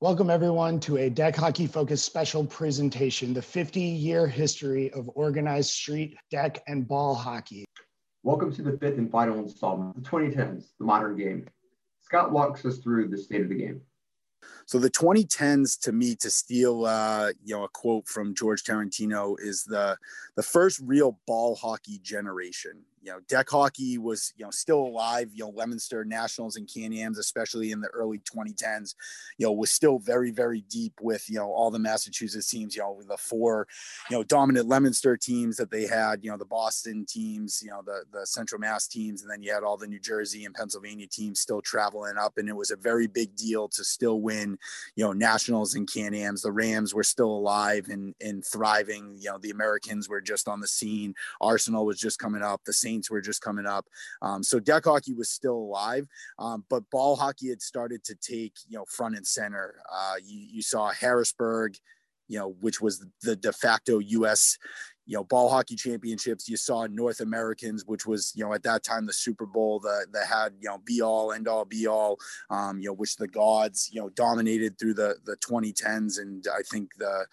Welcome, everyone, to a deck hockey focused special presentation the 50 year history of organized street, deck, and ball hockey. Welcome to the fifth and final installment, the 2010s, the modern game. Scott walks us through the state of the game. So the 2010s, to me, to steal, uh, you know, a quote from George Tarantino, is the the first real ball hockey generation you know, deck hockey was, you know, still alive. You know, Leominster Nationals and Can-Ams, especially in the early 2010s, you know, was still very, very deep with, you know, all the Massachusetts teams, you know, the four, you know, dominant Leominster teams that they had, you know, the Boston teams, you know, the, the Central Mass teams, and then you had all the New Jersey and Pennsylvania teams still traveling up. And it was a very big deal to still win, you know, Nationals and Can-Ams. The Rams were still alive and, and thriving. You know, the Americans were just on the scene. Arsenal was just coming up. The Saints were just coming up. Um, so deck hockey was still alive, um, but ball hockey had started to take you know front and center. Uh, you, you saw Harrisburg, you know, which was the de facto U.S. You know, ball hockey championships. You saw North Americans, which was you know at that time the Super Bowl that that had you know be all end all be all. Um, you know, which the gods you know dominated through the the 2010s, and I think the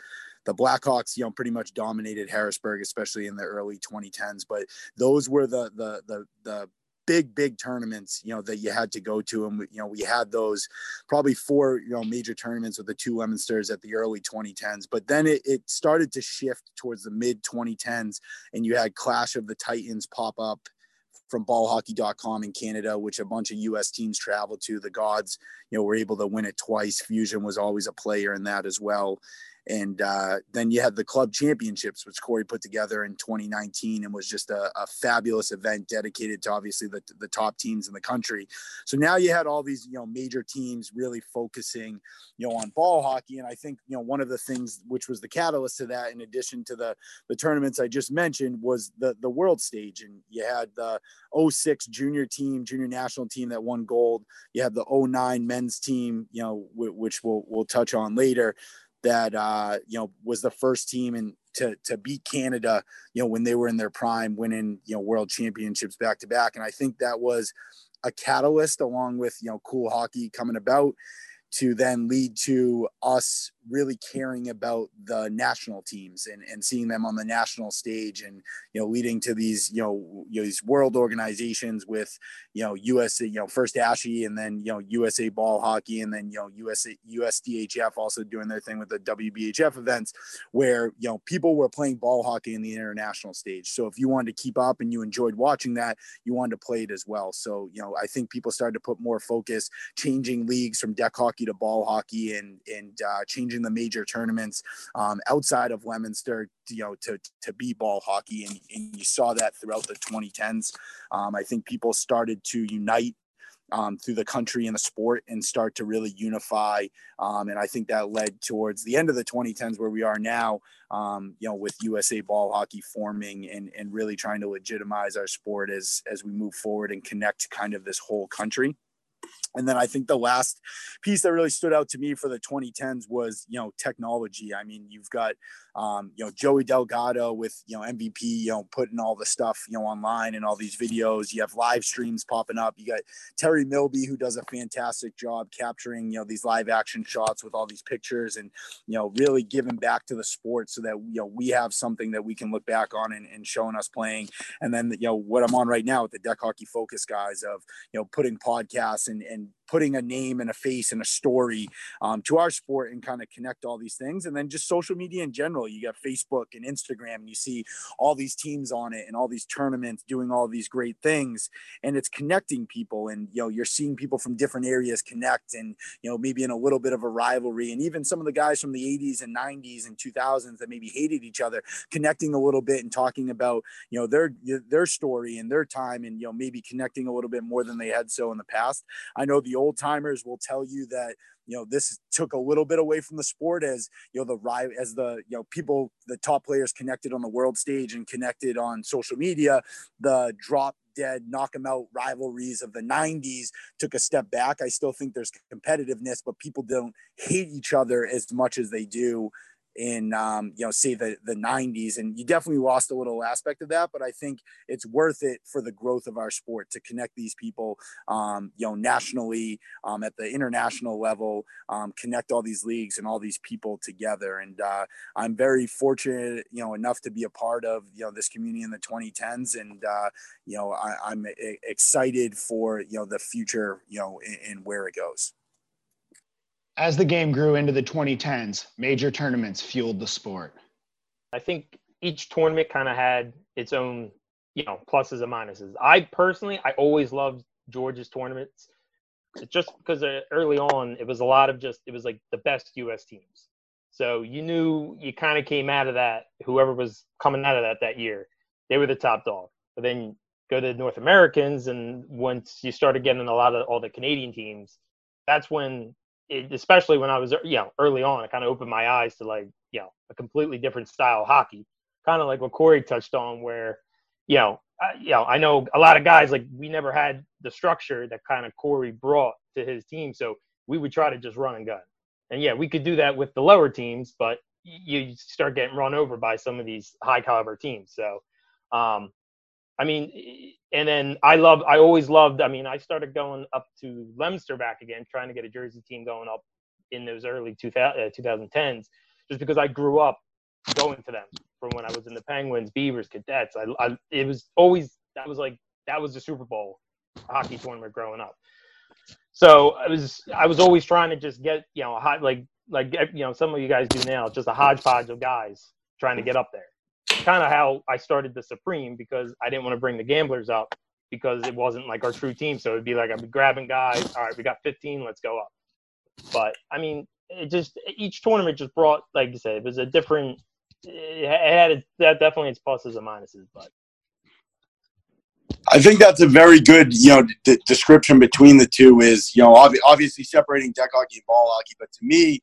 the Blackhawks, you know, pretty much dominated Harrisburg, especially in the early 2010s. But those were the the the the big big tournaments you know that you had to go to and you know we had those probably four you know major tournaments with the two Leominsters at the early 2010s but then it, it started to shift towards the mid 2010s and you had clash of the titans pop up from ballhockey.com in Canada, which a bunch of US teams traveled to. The gods, you know, were able to win it twice. Fusion was always a player in that as well. And uh, then you had the club championships, which Corey put together in 2019 and was just a, a, fabulous event dedicated to obviously the, the top teams in the country. So now you had all these, you know, major teams really focusing, you know, on ball hockey. And I think, you know, one of the things which was the catalyst to that, in addition to the, the tournaments I just mentioned, was the, the world stage. And you had the 06 junior team, junior national team that won gold. You had the 09 men's team, you know, w- which we'll, we'll touch on later that uh, you know was the first team and to to beat Canada, you know, when they were in their prime, winning you know world championships back to back, and I think that was a catalyst along with you know cool hockey coming about to then lead to us really caring about the national teams and, and seeing them on the national stage and you know leading to these you know, you know these world organizations with you know USA you know first ASHI and then you know USA ball hockey and then you know USA USDHF also doing their thing with the WBHF events where you know people were playing ball hockey in the international stage. So if you wanted to keep up and you enjoyed watching that you wanted to play it as well. So you know I think people started to put more focus changing leagues from deck hockey to ball hockey and and uh, changing the major tournaments um, outside of Leominster, you know, to to be ball hockey, and, and you saw that throughout the 2010s. Um, I think people started to unite um, through the country and the sport and start to really unify. Um, and I think that led towards the end of the 2010s where we are now, um, you know, with USA ball hockey forming and, and really trying to legitimize our sport as, as we move forward and connect kind of this whole country. And then I think the last piece that really stood out to me for the 2010s was, you know, technology. I mean, you've got, um, you know, Joey Delgado with, you know, MVP, you know, putting all the stuff, you know, online and all these videos. You have live streams popping up. You got Terry Milby, who does a fantastic job capturing, you know, these live action shots with all these pictures and, you know, really giving back to the sport so that, you know, we have something that we can look back on and, and showing us playing. And then, you know, what I'm on right now with the Deck Hockey Focus guys of, you know, putting podcasts and, and putting a name and a face and a story um, to our sport and kind of connect all these things. And then just social media in general. You got Facebook and Instagram, and you see all these teams on it and all these tournaments doing all these great things. And it's connecting people. And, you know, you're seeing people from different areas connect and, you know, maybe in a little bit of a rivalry. And even some of the guys from the 80s and 90s and 2000s that maybe hated each other, connecting a little bit and talking about, you know, their, their story and their time and, you know, maybe connecting a little bit more than they had so in the past. I know the old timers will tell you that you know this took a little bit away from the sport as you know the as the you know people the top players connected on the world stage and connected on social media the drop dead knock them out rivalries of the 90s took a step back. I still think there's competitiveness but people don't hate each other as much as they do in um, you know say the the 90s and you definitely lost a little aspect of that but i think it's worth it for the growth of our sport to connect these people um, you know nationally um, at the international level um, connect all these leagues and all these people together. And uh, i'm very fortunate you know enough to be a part of you know this community in the 2010s and uh, you know I, am excited for you know the future you know and where it goes as the game grew into the 2010s, major tournaments fueled the sport. I think each tournament kind of had its own, you know, pluses and minuses. I personally, I always loved George's tournaments. Just because uh, early on, it was a lot of just, it was like the best U.S. teams. So you knew you kind of came out of that, whoever was coming out of that that year, they were the top dog. But then go to the North Americans, and once you started getting a lot of all the Canadian teams, that's when it, especially when I was you know early on, it kind of opened my eyes to like you know a completely different style of hockey, kind of like what Corey touched on, where you know I, you know I know a lot of guys like we never had the structure that kind of Corey brought to his team, so we would try to just run and gun, and yeah, we could do that with the lower teams, but you start getting run over by some of these high caliber teams. So, um, I mean, and then I love, I always loved. I mean, I started going up to Leominster back again, trying to get a Jersey team going up in those early 2000, uh, 2010s, just because I grew up going to them from when I was in the Penguins, Beavers, Cadets. I, I it was always that was like that was the Super Bowl hockey tournament growing up. So I was I was always trying to just get you know a hot like like you know some of you guys do now, just a hodgepodge of guys trying to get up there kind of how I started the Supreme because I didn't want to bring the gamblers up because it wasn't like our true team. So it'd be like I'd be grabbing guys. All right, we got 15. Let's go up. But I mean, it just each tournament just brought, like you said, it was a different. It had it, that definitely its pluses and minuses, but. I think that's a very good, you know, d- description between the two. Is you know, ob- obviously separating deck hockey and ball hockey, but to me,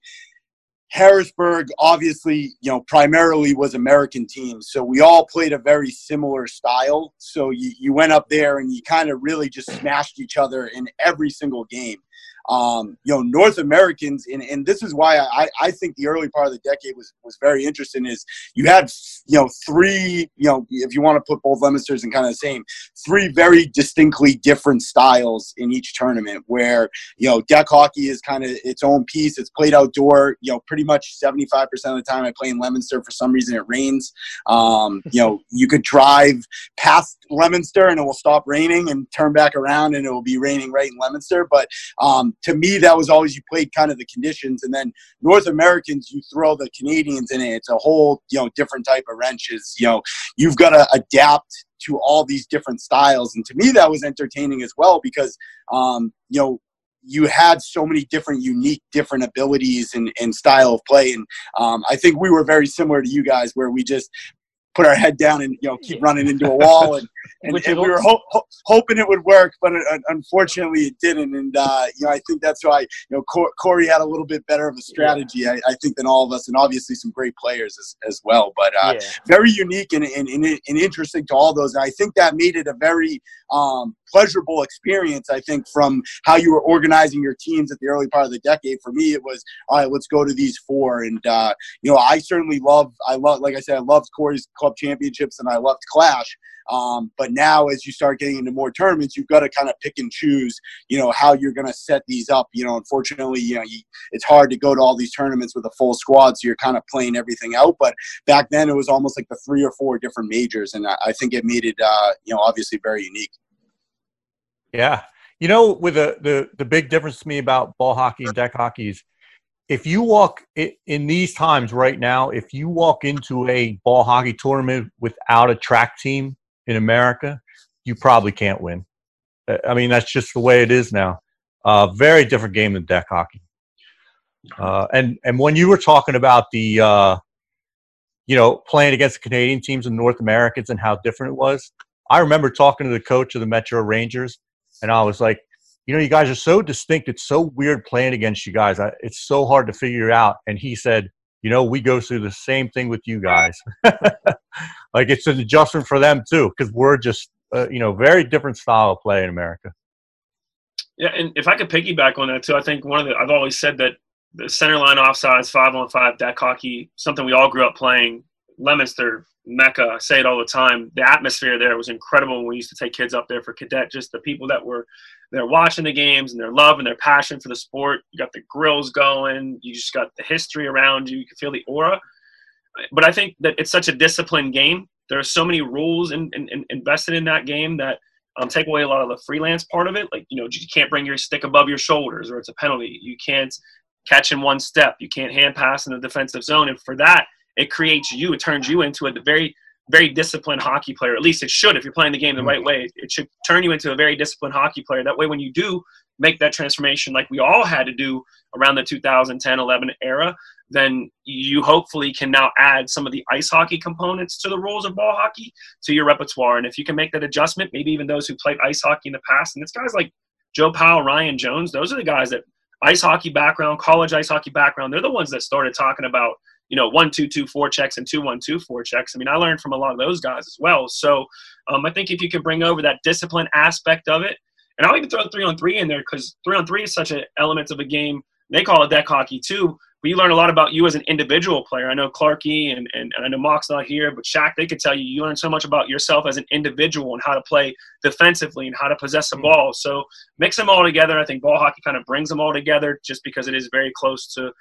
Harrisburg obviously, you know, primarily was American teams. So we all played a very similar style. So you, you went up there and you kind of really just smashed each other in every single game um, you know, North Americans, and, and this is why I, I think the early part of the decade was, was very interesting is you had, you know, three, you know, if you want to put both Leominsters in kind of the same, three very distinctly different styles in each tournament where, you know, deck hockey is kind of its own piece. It's played outdoor, you know, pretty much 75% of the time I play in Leominster. For some reason it rains. Um, you know, you could drive past Leominster and it will stop raining and turn back around and it will be raining right in Leominster. But um, to me, that was always you played kind of the conditions, and then North Americans, you throw the Canadians in it. It's a whole you know different type of wrenches. You know, you've got to adapt to all these different styles, and to me, that was entertaining as well because um, you know you had so many different unique different abilities and, and style of play and um, i think we were very similar to you guys where we just put our head down and you know keep running into a wall and, and, and we were ho- ho- hoping it would work but it, unfortunately it didn't. And uh, you know I think that's why you know Cor- Corey had a little bit better of a strategy yeah. I, I, think than all of us and obviously some great players as, as well. But uh, yeah. very unique and, and, and, and, interesting to all those. And I think that made it a very um, pleasurable experience I think from how you were organizing your teams at the early part of the decade. For me it was all right let's go to these four. And uh, you know I certainly love I love like I said I loved Corey's club championships and I loved Clash. Um, but now, as you start getting into more tournaments, you've got to kind of pick and choose, you know, how you're going to set these up. You know, unfortunately, you know, you, it's hard to go to all these tournaments with a full squad, so you're kind of playing everything out. But back then, it was almost like the three or four different majors, and I, I think it made it, uh, you know, obviously very unique. Yeah, you know, with the the the big difference to me about ball hockey and deck hockey is if you walk in these times right now, if you walk into a ball hockey tournament without a track team in America, you probably can't win. Uh, I mean, that's just the way it is now. Uh, very different game than deck hockey. Uh, and and when you were talking about the, uh, you know, playing against the Canadian teams and North Americans and how different it was, I remember talking to the coach of the Metro Rangers, and I was like, you know, you guys are so distinct. It's so weird playing against you guys. I, it's so hard to figure out. And he said, you know, we go through the same thing with you guys. like it's an adjustment for them too, because we're just, uh, you know, very different style of play in America. Yeah, and if I could piggyback on that too, I think one of the I've always said that the center line offsides, five on five deck hockey, something we all grew up playing. Leominster, Mecca, I say it all the time. The atmosphere there was incredible we used to take kids up there for cadet. Just the people that were there watching the games and their love and their passion for the sport. You got the grills going. You just got the history around you. You can feel the aura. But I think that it's such a disciplined game. There are so many rules in, in, in invested in that game that um, take away a lot of the freelance part of it. Like, you know, you can't bring your stick above your shoulders or it's a penalty. You can't catch in one step. You can't hand pass in the defensive zone. And for that, it creates you, it turns you into a very, very disciplined hockey player. At least it should if you're playing the game the mm-hmm. right way. It should turn you into a very disciplined hockey player. That way, when you do make that transformation, like we all had to do around the 2010 11 era, then you hopefully can now add some of the ice hockey components to the rules of ball hockey to your repertoire. And if you can make that adjustment, maybe even those who played ice hockey in the past, and it's guys like Joe Powell, Ryan Jones, those are the guys that ice hockey background, college ice hockey background, they're the ones that started talking about, you know, one, two, two, four checks and two, one, two, four checks. I mean, I learned from a lot of those guys as well. So um, I think if you can bring over that discipline aspect of it, and I'll even throw three on three in there because three on three is such an element of a game. They call it deck hockey too, But you learn a lot about you as an individual player. I know Clarky and, and, and I know Mock's not here, but Shaq, they could tell you you learn so much about yourself as an individual and how to play defensively and how to possess the ball. So mix them all together. I think ball hockey kind of brings them all together just because it is very close to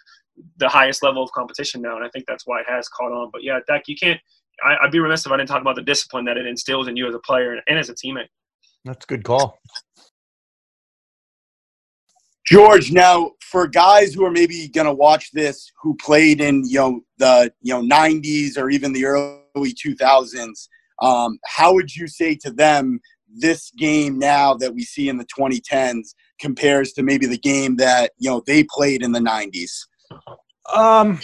the highest level of competition now. And I think that's why it has caught on. But yeah, Deck, you can't, I, would be remiss if I didn't talk about the discipline that it instills in you as a player and, and as a teammate. That's a good call. George, now for guys who are maybe going to watch this who played in you know the you know 90s or even the early 2000s, um, how would you say to them this game now that we see in the 2010s compares to maybe the game that you know they played in the 90s? Um,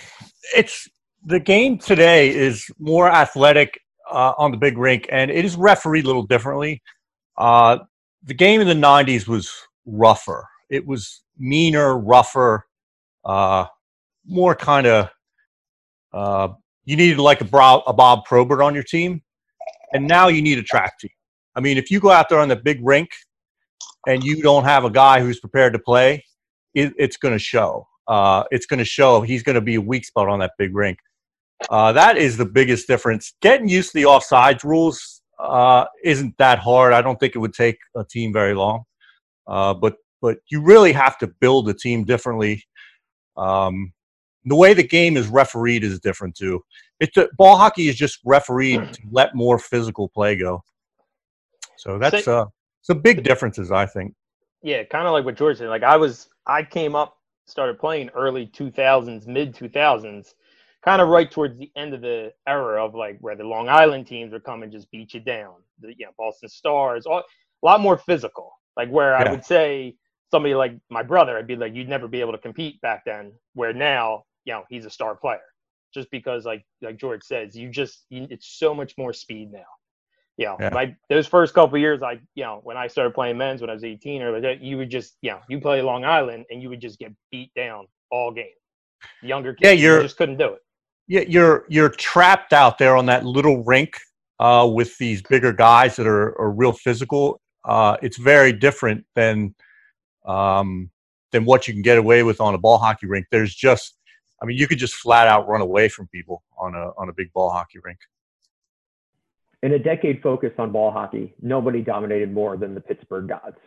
it's the game today is more athletic uh, on the big rink, and it is refereed a little differently. Uh, the game in the 90s was rougher it was meaner, rougher, uh, more kind of. Uh, you needed like a, Bro- a Bob Probert on your team, and now you need a track team. I mean, if you go out there on the big rink and you don't have a guy who's prepared to play, it, it's going to show. Uh, it's going to show. He's going to be a weak spot on that big rink. Uh, that is the biggest difference. Getting used to the offsides rules uh, isn't that hard. I don't think it would take a team very long. Uh, but but you really have to build a team differently. Um, the way the game is refereed is different too. It's a, ball hockey is just refereed to let more physical play go. So that's uh, some big differences, I think. Yeah, kind of like what George said. Like I was, I came up, started playing early 2000s, mid 2000s, kind of right towards the end of the era of like where the Long Island teams would come and just beat you down. The you know, Boston Stars, all, a lot more physical. Like where yeah. I would say somebody like my brother, I'd be like, you'd never be able to compete back then. Where now, you know, he's a star player, just because like like George says, you just you, it's so much more speed now. You know, yeah. like those first couple years, I you know when I started playing men's when I was 18 or like you would just you know you play Long Island and you would just get beat down all game. Younger kids, yeah, you're, you just couldn't do it. Yeah, you're you're trapped out there on that little rink uh, with these bigger guys that are, are real physical. Uh, it's very different than um, than what you can get away with on a ball hockey rink. There's just, I mean, you could just flat out run away from people on a on a big ball hockey rink. In a decade focused on ball hockey, nobody dominated more than the Pittsburgh Gods.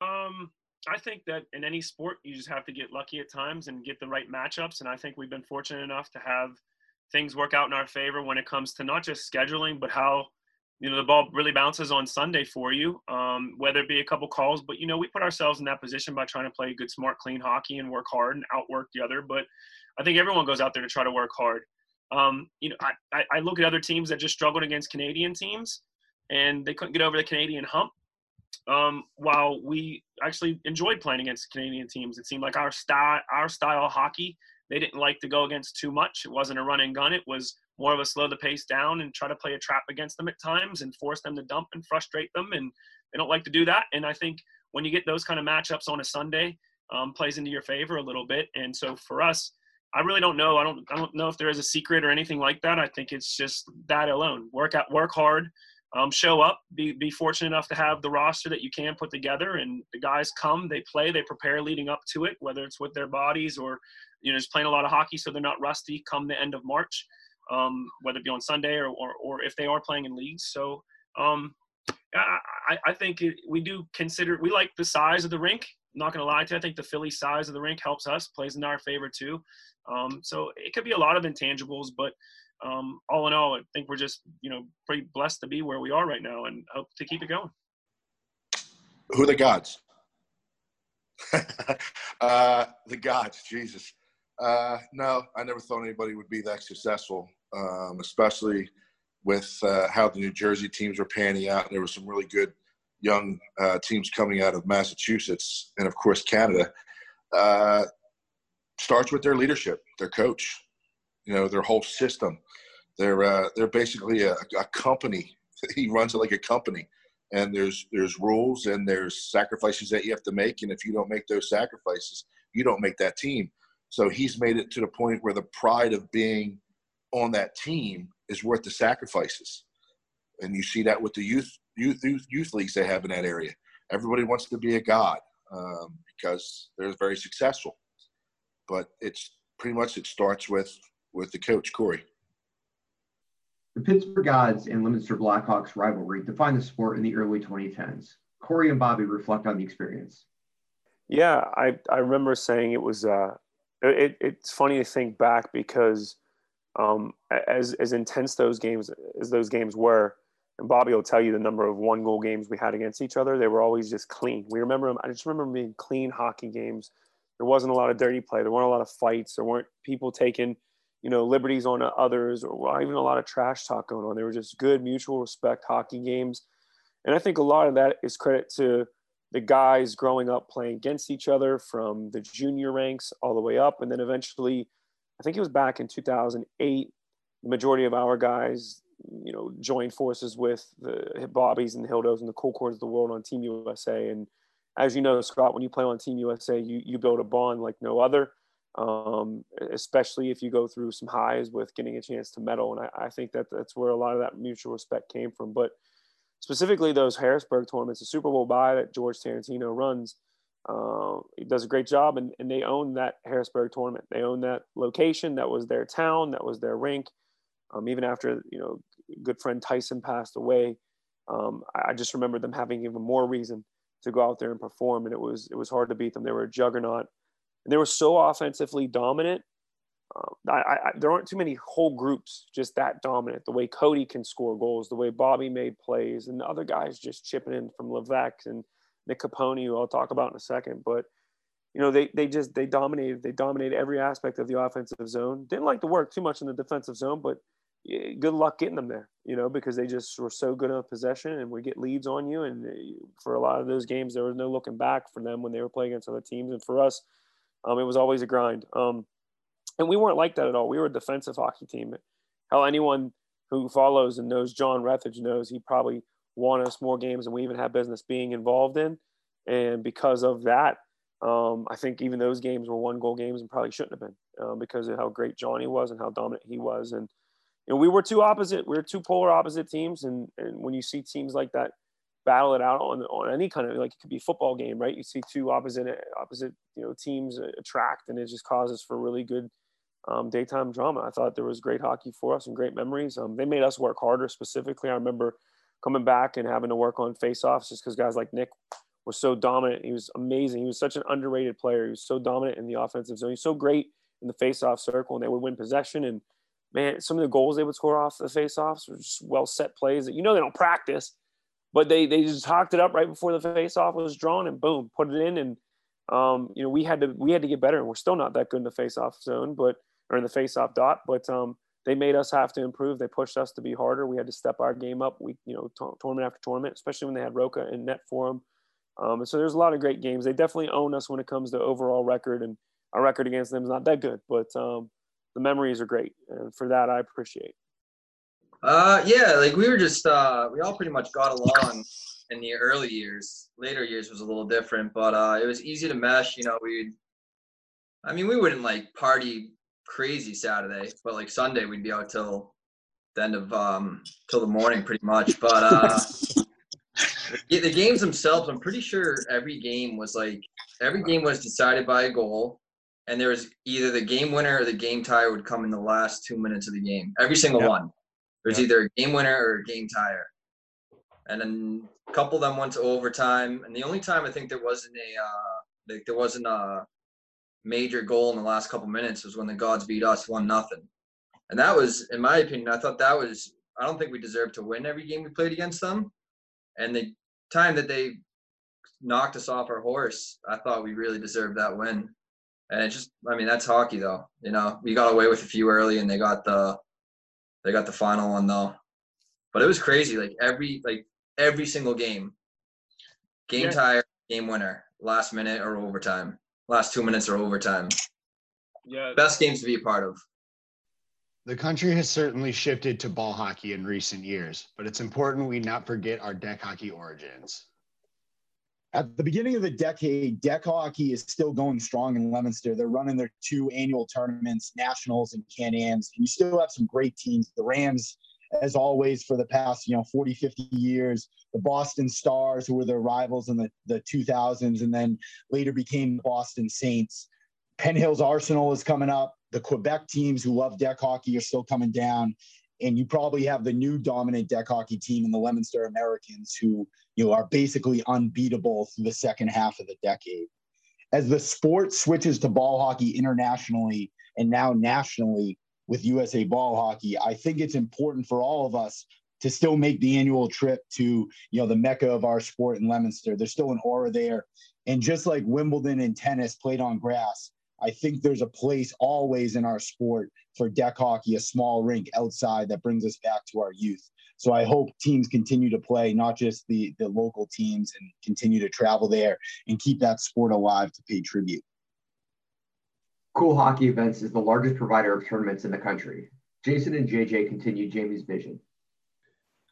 Um, I think that in any sport, you just have to get lucky at times and get the right matchups. And I think we've been fortunate enough to have things work out in our favor when it comes to not just scheduling, but how you know the ball really bounces on Sunday for you, um, whether it be a couple calls. But you know we put ourselves in that position by trying to play good, smart, clean hockey and work hard and outwork the other. But I think everyone goes out there to try to work hard. Um, you know, I, I look at other teams that just struggled against Canadian teams, and they couldn't get over the Canadian hump. Um, while we actually enjoyed playing against Canadian teams, it seemed like our style, our style of hockey, they didn't like to go against too much. It wasn't a run and gun. It was more of a slow the pace down and try to play a trap against them at times and force them to dump and frustrate them. And they don't like to do that. And I think when you get those kind of matchups on a Sunday, um, plays into your favor a little bit. And so for us, I really don't know. I don't. I don't know if there is a secret or anything like that. I think it's just that alone. Work out, work hard, um, show up, be, be fortunate enough to have the roster that you can put together. And the guys come, they play, they prepare leading up to it, whether it's with their bodies or, you know, just playing a lot of hockey so they're not rusty come the end of March, um, whether it be on Sunday or, or, or if they are playing in leagues. So um, I, I think we do consider, we like the size of the rink. Not going to lie to you. I think the Philly size of the rink helps us, plays in our favor too. Um, so it could be a lot of intangibles, but um, all in all, I think we're just you know pretty blessed to be where we are right now, and hope to keep it going. Who are the gods? uh, the gods, Jesus. Uh, no, I never thought anybody would be that successful, um, especially with uh, how the New Jersey teams were panning out. There were some really good young uh, teams coming out of Massachusetts and, of course, Canada. Uh, starts with their leadership, their coach, you know, their whole system. They're uh, they're basically a, a company. he runs it like a company, and there's there's rules and there's sacrifices that you have to make, and if you don't make those sacrifices, you don't make that team. So he's made it to the point where the pride of being on that team is worth the sacrifices, and you see that with the youth youth youth, youth leagues they have in that area. Everybody wants to be a god um, because they're very successful, but it's pretty much it starts with with the coach Corey. The Pittsburgh Gods and Leominster Blackhawks rivalry defined the sport in the early 2010s. Corey and Bobby reflect on the experience. Yeah, I, I remember saying it was. Uh, it, it's funny to think back because um, as as intense those games as those games were, and Bobby will tell you the number of one goal games we had against each other. They were always just clean. We remember them. I just remember being clean hockey games. There wasn't a lot of dirty play. There weren't a lot of fights. There weren't people taking you know, liberties on others or even a lot of trash talk going on. They were just good mutual respect hockey games. And I think a lot of that is credit to the guys growing up playing against each other from the junior ranks all the way up. And then eventually, I think it was back in 2008, the majority of our guys, you know, joined forces with the Bobbies and the Hildos and the Colcords of the world on Team USA. And as you know, Scott, when you play on Team USA, you, you build a bond like no other um, especially if you go through some highs with getting a chance to medal. And I, I, think that that's where a lot of that mutual respect came from. But specifically those Harrisburg tournaments, the Super Bowl bye that George Tarantino runs, uh, he does a great job, and, and they own that Harrisburg tournament. They own that location. That was their town. That was their rink. Um, even after you know, good friend Tyson passed away, um, I, just remember them having even more reason to go out there and perform, and it was it was hard to beat them. They were a juggernaut and they were so offensively dominant. Um, I, I, there aren't too many whole groups just that dominant. The way Cody can score goals, the way Bobby made plays, and the other guys just chipping in from Levesque and Nick Capone, who I'll talk about in a second. But you know, they they just they dominated. They dominated every aspect of the offensive zone. Didn't like to work too much in the defensive zone, but good luck getting them there. You know, because they just were so good of possession, and we get leads on you. And for a lot of those games, there was no looking back for them when they were playing against other teams. And for us, um, it was always a grind. Um, and we weren't like that at all. We were a defensive hockey team. Hell, anyone who follows and knows John Rethage knows he probably won us more games than we even had business being involved in. And because of that, um, I think even those games were one goal games and probably shouldn't have been um, because of how great Johnny was and how dominant he was. And you know, we were two opposite, we were two polar opposite teams. And, and when you see teams like that battle it out on on any kind of like it could be football game, right? You see two opposite opposite you know teams attract, and it just causes for really good um, daytime drama. I thought there was great hockey for us and great memories. Um, they made us work harder. Specifically, I remember coming back and having to work on faceoffs just because guys like Nick were so dominant. He was amazing. He was such an underrated player. He was so dominant in the offensive zone. He's so great in the faceoff circle, and they would win possession. And man, some of the goals they would score off the faceoffs were just well set plays that you know they don't practice but they they just hocked it up right before the face off was drawn and boom, put it in. And um, you know, we had to we had to get better, and we're still not that good in the face off zone, but or in the face off dot. But um, they made us have to improve. They pushed us to be harder. We had to step our game up. We you know t- tournament after tournament, especially when they had Roca and net for them. Um, and so there's a lot of great games. They definitely own us when it comes to overall record, and our record against them is not that good, but um, the memories are great, and for that I appreciate. Uh, yeah, like we were just uh, we all pretty much got along in the early years. Later years was a little different, but uh, it was easy to mesh. You know, we'd, I mean, we wouldn't like party crazy Saturday, but like Sunday we'd be out till the end of um, till the morning, pretty much. But uh, the, the games themselves, I'm pretty sure every game was like every game was decided by a goal, and there was either the game winner or the game tire would come in the last two minutes of the game. Every single Yep. one. There's either a game winner or a game tire. And then a couple of them went to overtime. And the only time I think there wasn't a uh, like there wasn't a major goal in the last couple minutes was when the gods beat us one nothing. And that was, in my opinion, I thought that was I don't think we deserved to win every game we played against them. And the time that they knocked us off our horse, I thought we really deserved that win. And it just, I mean, that's hockey though. You know, we got away with a few early, and they got the, they got the final one though. But it was crazy. Like every, like every single game, game Yeah. tire, game winner, last minute or overtime, last two minutes or overtime. Yeah, Best games to be a part of. The country has certainly shifted to ball hockey in recent years, but it's important we not forget our deck hockey origins. At the beginning of the decade, deck hockey is still going strong in Leominster. They're running their two annual tournaments, nationals and Can-Ams, and you still have some great teams. The Rams, as always, for the past, you know, 40, 50 years, the Boston Stars, who were their rivals in the, the 2000s, and then later became the Boston Saints. Penn Hills Arsenal is coming up. The Quebec teams who love deck hockey are still coming down. And you probably have the new dominant deck hockey team in the Leominster Americans who you know, are basically unbeatable through the second half of the decade. As the sport switches to ball hockey internationally and now nationally with USA Ball Hockey, I think it's important for all of us to still make the annual trip to you know the mecca of our sport in Leominster. There's still an aura there, and just like Wimbledon and tennis played on grass, I think there's a place always in our sport for deck hockey, a small rink outside that brings us back to our youth. So I hope teams continue to play, not just the the local teams, and continue to travel there and keep that sport alive to pay tribute. Cool Hockey Events is the largest provider of tournaments in the country. Jason and JJ continue Jamie's vision.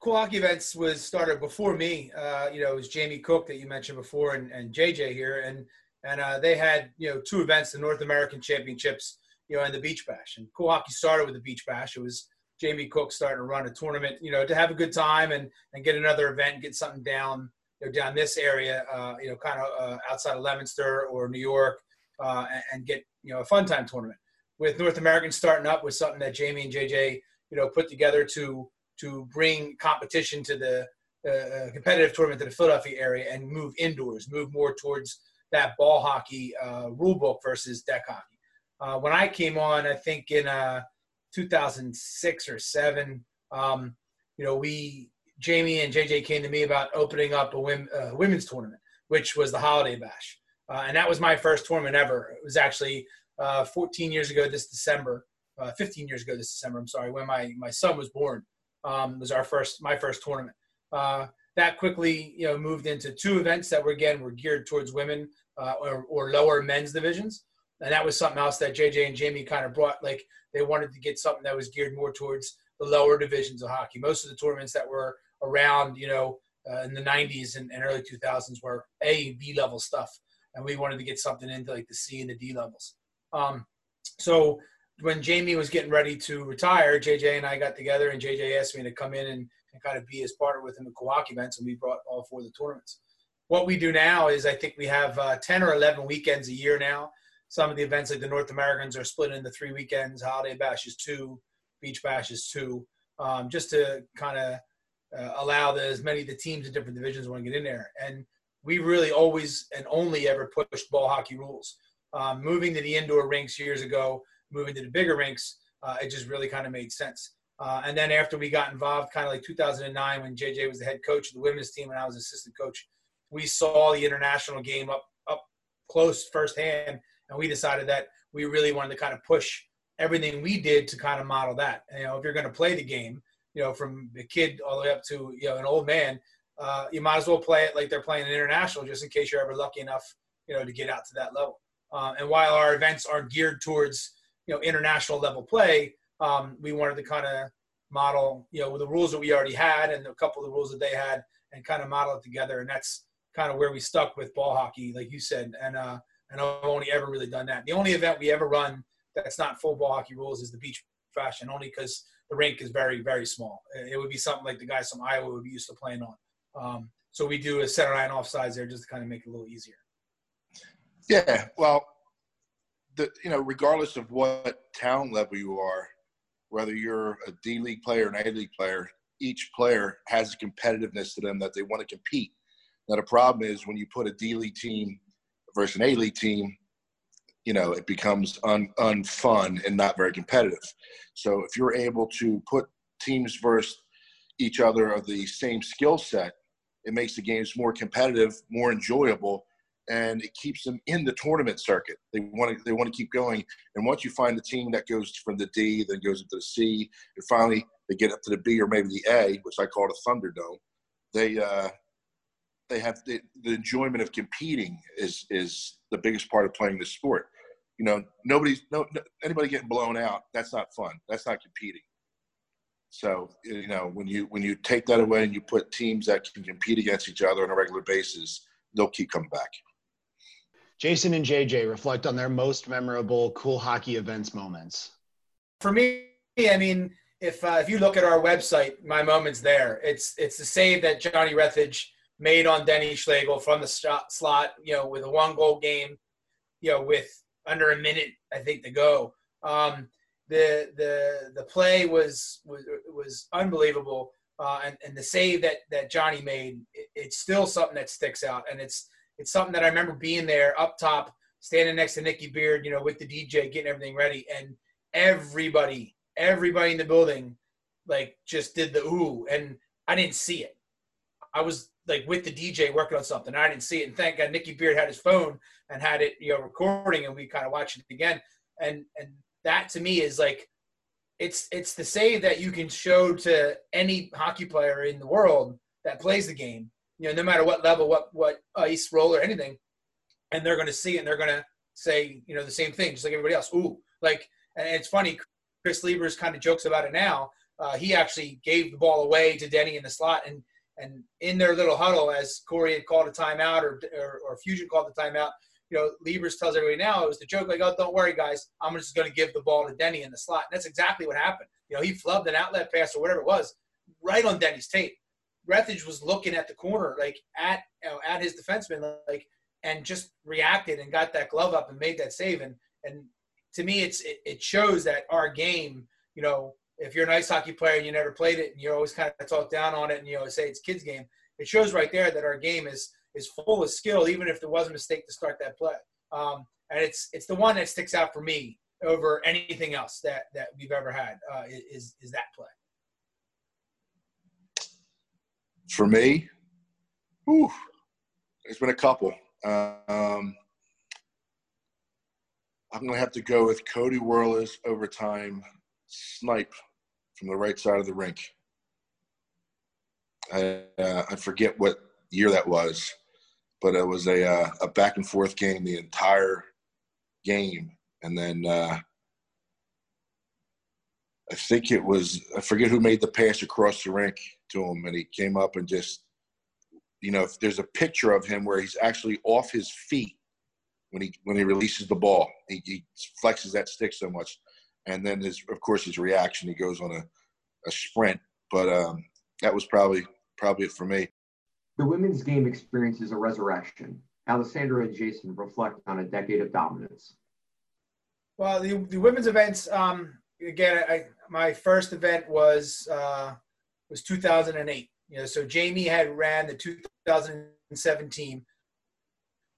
Cool Hockey Events was started before me. Uh, you know, it was Jamie Cook that you mentioned before, and, and JJ here, and and uh, they had you know two events: the North American Championships, you know, and the Beach Bash. And Cool Hockey started with the Beach Bash. It was Jamie Cook starting to run a tournament, you know, to have a good time and and get another event, get something down, you know, down this area, uh, you know, kind of uh, outside of Leominster or New York, uh, and, and get you know a fun time tournament. With North American starting up with something that Jamie and JJ, you know, put together to to bring competition to the uh, competitive tournament to the Philadelphia area and move indoors, move more towards that ball hockey uh, rule book versus deck hockey. Uh, when I came on, I think in uh, 2006 or seven, um, you know, we Jamie and JJ came to me about opening up a wim, uh, women's tournament, which was the Holiday Bash, uh, and that was my first tournament ever. It was actually uh, 14 years ago this December, uh, 15 years ago this December. I'm sorry, when my my son was born, um, was our first my first tournament. That quickly, you know, moved into two events that were again were geared towards women uh, or, or lower men's divisions, and that was something else that JJ and Jamie kind of brought. Like they wanted to get something that was geared more towards the lower divisions of hockey. Most of the tournaments that were around, you know, uh, in the 90s and, and early 2000s were A, B level stuff, and we wanted to get something into like the C and the D levels. Um, so when Jamie was getting ready to retire, JJ and I got together, and JJ asked me to come in and, and kind of be his partner with him at Cool Hockey events, and we brought all four of the tournaments. What we do now is I think we have uh, 10 or 11 weekends a year now. Some of the events, like the North Americans, are split into three weekends. Holiday Bash is two, Beach Bash is two, um, just to kind of uh, allow the, as many of the teams in different divisions want to get in there. And we really always and only ever pushed ball hockey rules. Um, moving to the indoor rinks years ago, moving to the bigger rinks, uh, it just really kind of made sense. Uh, and then after we got involved, kind of like 2009, when JJ was the head coach of the women's team and I was assistant coach, we saw the international game up up close firsthand, and we decided that we really wanted to kind of push everything we did to kind of model that. And, you know, if you're going to play the game, you know, from a kid all the way up to you know an old man, uh, you might as well play it like they're playing an international, just in case you're ever lucky enough, you know, to get out to that level. Uh, and while our events are geared towards you know international level play, um, we wanted to kind of model you know the rules that we already had and a couple of the rules that they had, and kind of model it together. And that's kind of where we stuck with ball hockey, like you said. And uh, and I've only ever really done that. The only event we ever run that's not full ball hockey rules is the Beach Bash, only because the rink is very, very small. It would be something like the guys from Iowa would be used to playing on. Um, so we do a center line offsides there just to kind of make it a little easier. Yeah, well, the you know, regardless of what town level you are, whether you're a D League player or an A League player, each player has a competitiveness to them that they want to compete. Now the problem is when you put a D League team versus an A League team, you know, it becomes un, unfun and not very competitive. So if you're able to put teams versus each other of the same skill set, it makes the games more competitive, more enjoyable, and it keeps them in the tournament circuit. They want to they want to keep going. And once you find the team that goes from the D, then goes into the C, and finally they get up to the B or maybe the A, which I call the Thunderdome, they uh, they have the, the enjoyment of competing is is the biggest part of playing this sport. You know, nobody's no, no anybody getting blown out. That's not fun. That's not competing. So you know when you when you take that away and you put teams that can compete against each other on a regular basis, they'll keep coming back. Jason and JJ reflect on their most memorable cool hockey events moments. For me, I mean, if uh, if you look at our website, my moments there, it's it's the save that Johnny Rethage made on Denny Schlegel from the shot, slot, you know, with a one goal game, you know, with under a minute I think to go. Um, the the the play was was was unbelievable, uh, and and the save that that Johnny made, it, it's still something that sticks out, and it's it's something that I remember being there up top, standing next to Nicky Beard, you know, with the DJ, getting everything ready, and everybody, everybody in the building, like just did the ooh, and I didn't see it. I was like with the DJ working on something. I didn't see it, and thank God Nicky Beard had his phone and had it, you know, recording, and we kind of watched it again. And and that to me is like, it's it's the save that you can show to any hockey player in the world that plays the game, you know, no matter what level, what what ice roll or anything, and they're going to see it and they're going to say, you know, the same thing, just like everybody else. Ooh, like, and it's funny. Chris Liebers kind of jokes about it now. Uh, he actually gave the ball away to Denny in the slot, and and in their little huddle, as Corey had called a timeout or, or, or Fusion called the timeout, you know, Liebers tells everybody now it was the joke like, oh, don't worry, guys, I'm just going to give the ball to Denny in the slot. And that's exactly what happened. You know, he flubbed an outlet pass or whatever it was right on Denny's tape. Rethage was looking at the corner, like at you know, at his defenseman, like and just reacted and got that glove up and made that save. And and to me, it's it, it shows that our game, you know, if you're an ice hockey player and you never played it and you always kind of talk down on it and you know say it's kids game, it shows right there that our game is is full of skill, even if there was a mistake to start that play. Um, and it's it's the one that sticks out for me over anything else that that we've ever had uh, is is that play. For me, whew, there's been a couple. Um, I'm going to have to go with Cody Worley's overtime snipe from the right side of the rink. I, uh, I forget what year that was, but it was a, uh, a back and forth game the entire game. And then uh, I think it was, I forget who made the pass across the rink to him, and he came up and just, you know, if there's a picture of him where he's actually off his feet when he when he releases the ball, he, he flexes that stick so much, and then his of course his reaction, he goes on a, a sprint. But um, that was probably probably it for me. The women's game experiences a resurrection. Alessandra and Jason reflect on a decade of dominance. Well, the, the women's events, um, again, I, my first event was uh, was 2008. You know, so Jamie had ran the 2017,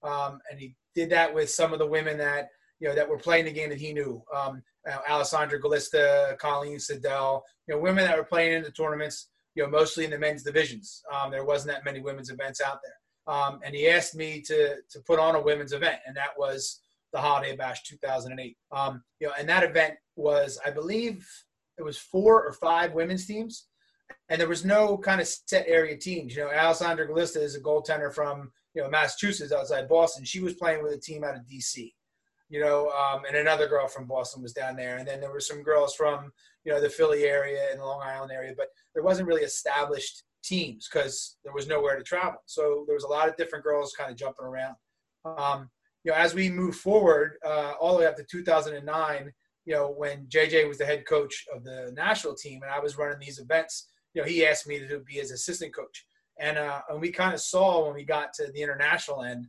um, and he did that with some of the women that you know that were playing the game that he knew. Um, Alessandra Galista, Colleen Siddell, you know, women that were playing in the tournaments. You know, mostly in the men's divisions. Um, there wasn't that many women's events out there. Um, and he asked me to to put on a women's event, and that was the Holiday Bash 2008. Um, you know, and that event was, I believe, it was four or five women's teams, and there was no kind of set area teams. You know, Alessandra Galista is a goaltender from you know Massachusetts outside Boston. She was playing with a team out of DC. You know, um, and another girl from Boston was down there, and then there were some girls from you know the Philly area and the Long Island area, but there wasn't really established teams because there was nowhere to travel. So there was a lot of different girls kind of jumping around. Um, you know, as we move forward, uh, all the way up to 2009, you know, when JJ was the head coach of the national team and I was running these events, you know, he asked me to be his assistant coach. And, uh, and we kind of saw when we got to the international end,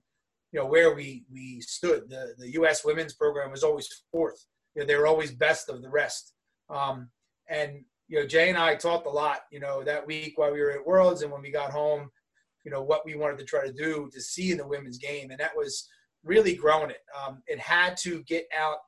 you know, where we, we stood. The, the U.S. women's program was always fourth. You know, they were always best of the rest. Um, and, you know, Jay and I talked a lot, you know, that week while we were at Worlds and when we got home, you know, what we wanted to try to do to see in the women's game. And that was really growing it. Um, it had to get out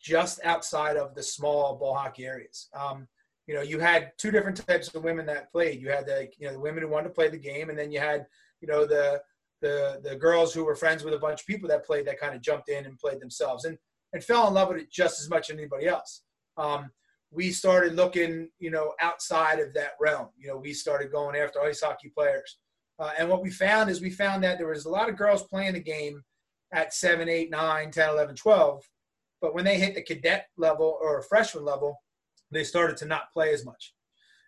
just outside of the small ball hockey areas. Um, you know, you had two different types of women that played. You had the you know the women who wanted to play the game, and then you had you know the the the girls who were friends with a bunch of people that played that kind of jumped in and played themselves and and fell in love with it just as much as anybody else. Um, we started looking, you know, outside of that realm. You know, we started going after ice hockey players, uh, and what we found is we found that there was a lot of girls playing the game at 7, 8, 9, 10, 11, 12. But when they hit the cadet level or freshman level, they started to not play as much.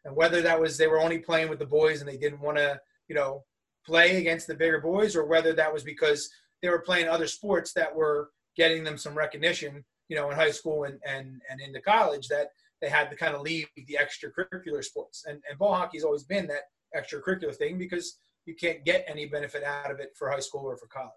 And whether that was they were only playing with the boys and they didn't want to, you know, play against the bigger boys, or whether that was because they were playing other sports that were getting them some recognition, you know, in high school and and and into college that they had to kind of leave the extracurricular sports. And and ball hockey's always been that extracurricular thing because you can't get any benefit out of it for high school or for college.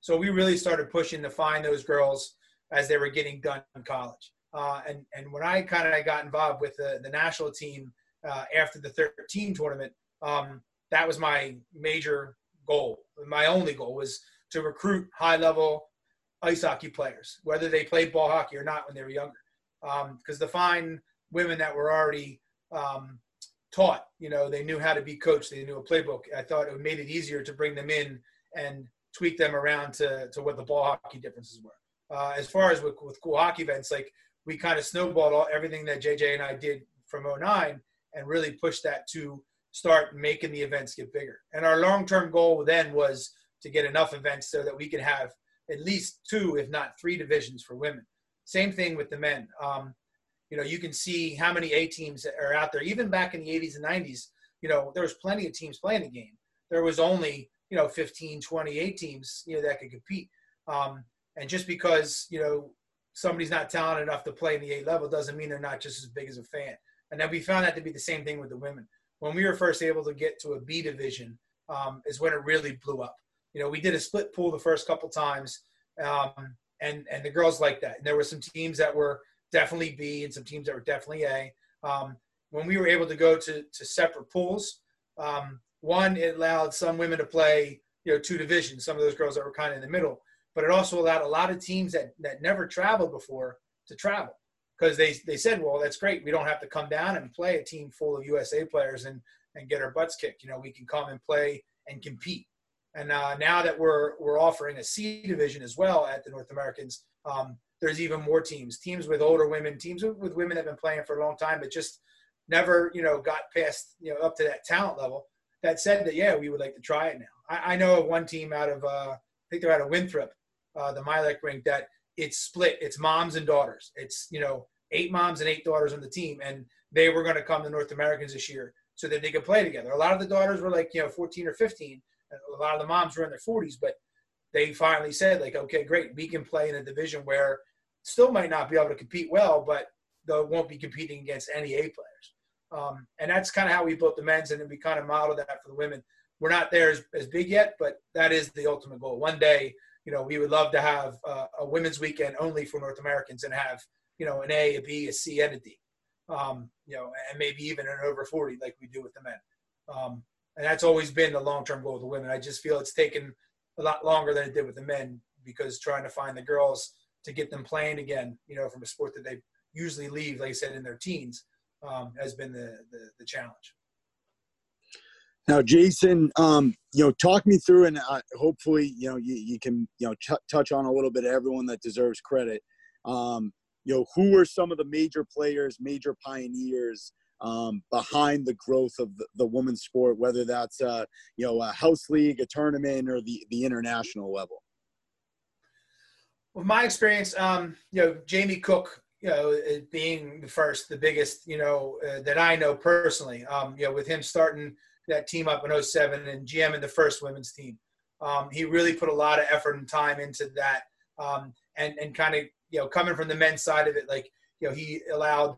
So we really started pushing to find those girls as they were getting done in college. Uh, and and when I kind of got involved with the, the national team uh, after the 13 tournament, um, that was my major goal. My only goal was to recruit high level ice hockey players, whether they played ball hockey or not when they were younger. Because um, to find women that were already um, taught, you know, they knew how to be coached, they knew a playbook. I thought it made it easier to bring them in and tweak them around to, to what the ball hockey differences were. Uh, as far as with, with cool hockey events, like we kind of snowballed all everything that JJ and I did from 09 and really pushed that to start making the events get bigger. And our long-term goal then was to get enough events so that we could have at least two, if not three divisions for women. Same thing with the men. Um, you know, you can see how many A teams are out there. Even back in the 80s and 90s, you know, there was plenty of teams playing the game. There was only, you know, 15, 20 A teams, you know, that could compete. Um, and just because, you know, somebody's not talented enough to play in the A level doesn't mean they're not just as big as a fan. And then we found that to be the same thing with the women. When we were first able to get to a B division, um, is when it really blew up. You know, we did a split pool the first couple times, um, and and the girls liked that. And there were some teams that were definitely B, and some teams that were definitely A. Um, when we were able to go to to separate pools, um, one it allowed some women to play, you know, two divisions. Some of those girls that were kind of in the middle but it also allowed a lot of teams that, that never traveled before to travel because they, they said, well, that's great. We don't have to come down and play a team full of USA players and, and get our butts kicked. You know, we can come and play and compete. And uh, now that we're, we're offering a C division as well at the North Americans, um, there's even more teams, teams with older women, teams with, women that have been playing for a long time, but just never, you know, got past, you know, up to that talent level that said that, yeah, we would like to try it now. I, I know of one team out of, uh, I think they're out of Winthrop uh, the Milek rink that it's split. It's moms and daughters. It's you know eight moms and eight daughters on the team, and they were going to come to North Americans this year so that they could play together. A lot of the daughters were like you know 14 or 15. A lot of the moms were in their 40s, but they finally said like, okay, great, we can play in a division where still might not be able to compete well, but they won't be competing against any A players. Um, and that's kind of how we built the men's, and then we kind of modeled that for the women. We're not there as, as big yet, but that is the ultimate goal. One day you know, we would love to have uh, a women's weekend only for North Americans and have, you know, an A, a B, a C, and a D. Um, you know, and maybe even an over 40 like we do with the men. Um, and that's always been the long-term goal of the women. I just feel it's taken a lot longer than it did with the men because trying to find the girls to get them playing again, you know, from a sport that they usually leave, like I said, in their teens, um, has been the, the, the challenge. Now, Jason, um, you know, talk me through, and uh, hopefully, you know, you, you can, you know, ch- touch on a little bit of everyone that deserves credit. Um, you know, who were some of the major players, major pioneers um, behind the growth of the, the women's sport, whether that's, uh, you know, a house league, a tournament, or the, the international level? With my experience, um, you know, Jamie Cook, you know, being the first, the biggest, you know, uh, that I know personally, um, you know, with him starting – that team up in 07 and GM in the first women's team. Um, he really put a lot of effort and time into that. Um, and, and kind of, you know, coming from the men's side of it, like you know, he allowed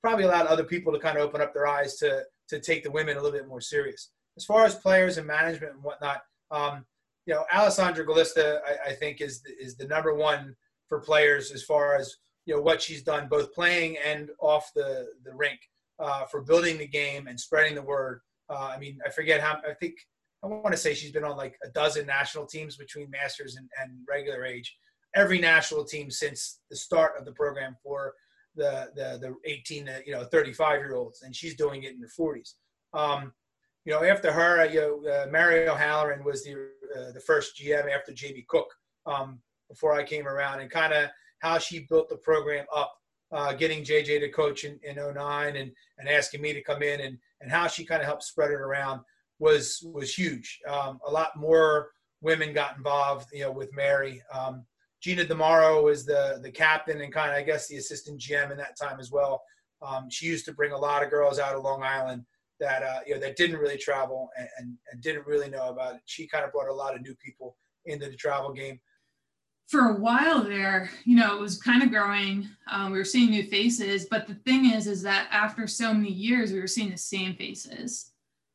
probably allowed other people to kind of open up their eyes to to take the women a little bit more serious. As far as players and management and whatnot, um, you know, Alessandra Galista, I, I, think, is the, is the number one for players as far as you know what she's done both playing and off the the rink uh, for building the game and spreading the word. Uh, I mean, I forget how I think I want to say she's been on like a dozen national teams between masters and, and regular age. Every national team since the start of the program for the the the 18 to you know 35 year olds, and she's doing it in the 40s. Um, you know, after her, you know, uh, Mary O'Halloran was the uh, the first GM after Jamie Cook um, before I came around, and kind of how she built the program up, uh, getting JJ to coach in, in 09 and and asking me to come in, and and how she kind of helped spread it around was was huge. Um, a lot more women got involved, you know, with Mary. Um, Gina Demaro was the the captain and kind of I guess the assistant GM in that time as well. Um, she used to bring a lot of girls out of Long Island that uh, you know that didn't really travel and, and, and didn't really know about it. She kind of brought a lot of new people into the travel game. For a while there, you know, it was kind of growing. Um, we were seeing new faces, but the thing is, is that after so many years, we were seeing the same faces,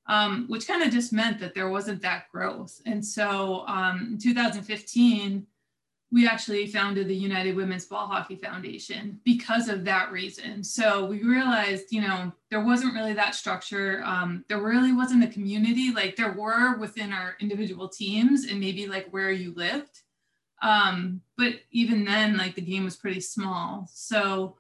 um, which kind of just meant that there wasn't that growth. And so, um, in 2015 we actually founded the United Women's Ball Hockey Foundation because of that reason. So we realized, you know, there wasn't really that structure. Um, there really wasn't a community. Like there were within our individual teams and maybe like where you lived. Um, but even then, like the game was pretty small. So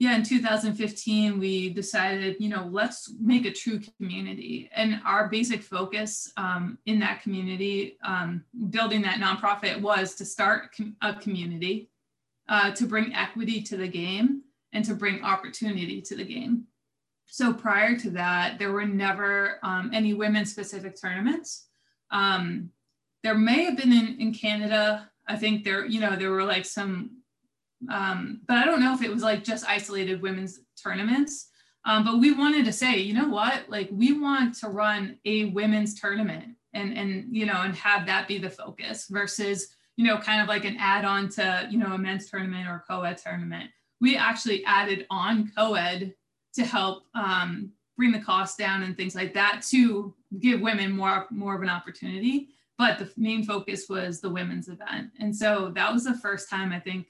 yeah, in 2015, we decided, you know, let's make a true community. And our basic focus um, in that community, um, building that nonprofit, was to start a community, uh, to bring equity to the game, and to bring opportunity to the game. So prior to that, there were never um, any women specific tournaments. Um, there may have been in, in Canada. I think there, you know, there were like some um, but I don't know if it was like just isolated women's tournaments. Um, but we wanted to say, you know what, like we want to run a women's tournament and and you know and have that be the focus versus you know kind of like an add-on to you know a men's tournament or co-ed tournament. We actually added on co-ed to help um, bring the cost down and things like that to give women more more of an opportunity. But the main focus was the women's event, and so that was the first time I think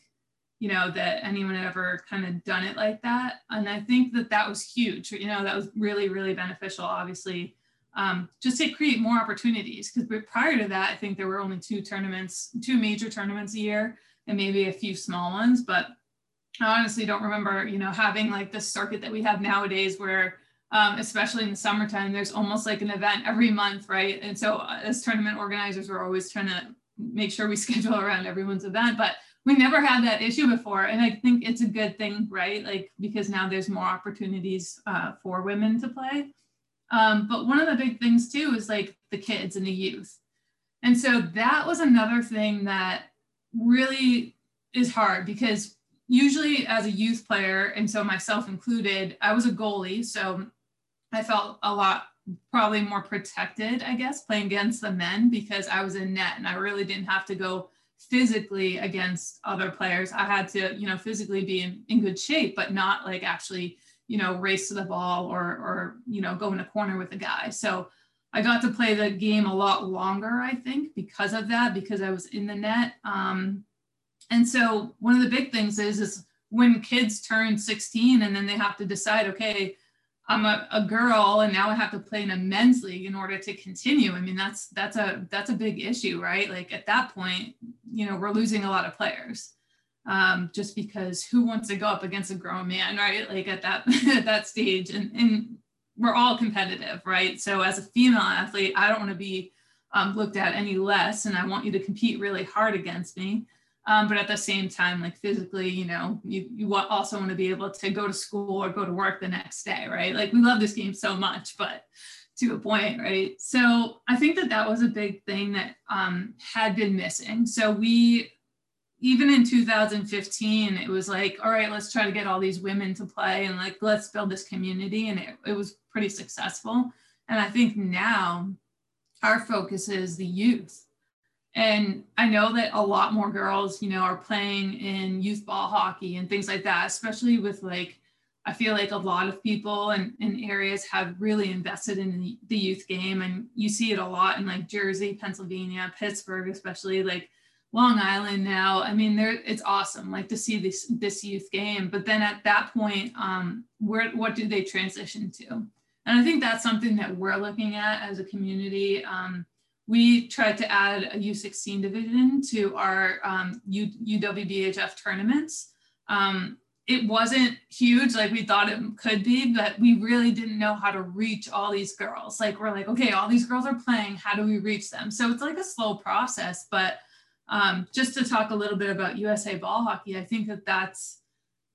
you know that anyone had ever kind of done it like that. And i think that that was huge you know that was really really beneficial obviously um, just to create more opportunities. Because prior to that i think there were only two tournaments two major tournaments a year and maybe a few small ones. But i honestly don't remember you know having like the circuit that we have nowadays where um, especially in the summertime there's almost like an event every month right? And so uh, as tournament organizers we're always trying to make sure we schedule around everyone's event but we never had that issue before and i think it's a good thing right? Like because now there's more opportunities uh, for women to play. Um, but one of the big things too is like the kids and the youth. And so that was another thing that really is hard because usually as a youth player and so myself included i was a goalie so i felt a lot probably more protected i guess playing against the men because i was in net and i really didn't have to go physically against other players. I had to, you know, physically be in, in good shape, but not like actually, you know, race to the ball or, or, you know, go in a corner with a guy. So I got to play the game a lot longer, I think, because of that, because I was in the net. Um, and so one of the big things is, is when kids turn 16 and then they have to decide, okay, I'm a, a girl and now I have to play in a men's league in order to continue. I mean, that's that's a that's a big issue, right? Like at that point, you know, we're losing a lot of players. Um, just because who wants to go up against a grown man, right? Like at that at that stage, and and we're all competitive, right? So as a female athlete, I don't want to be um, looked at any less, and I want you to compete really hard against me. Um, but at the same time, like physically, you know, you, you also want to be able to go to school or go to work the next day, right? Like we love this game so much, but to a point, right? So I think that that was a big thing that um, had been missing. So we, even in 2015, it was like, all right, let's try to get all these women to play and like, let's build this community. And it, it was pretty successful. And I think now our focus is the youth And I know that a lot more girls, you know, are playing in youth ball hockey and things like that, especially with like, I feel like a lot of people in areas have really invested in the youth game. And you see it a lot in like Jersey, Pennsylvania, Pittsburgh, especially like Long Island now. I mean, there it's awesome, like to see this this youth game. But then at that point, um, where what do they transition to? And I think that's something that we're looking at as a community. Um, we tried to add a U16 division to our um, U, UWBHF tournaments. Um, it wasn't huge like we thought it could be, but we really didn't know how to reach all these girls. Like we're like, okay, all these girls are playing. How do we reach them? So it's like a slow process. But um, just to talk a little bit about USA ball hockey, I think that that's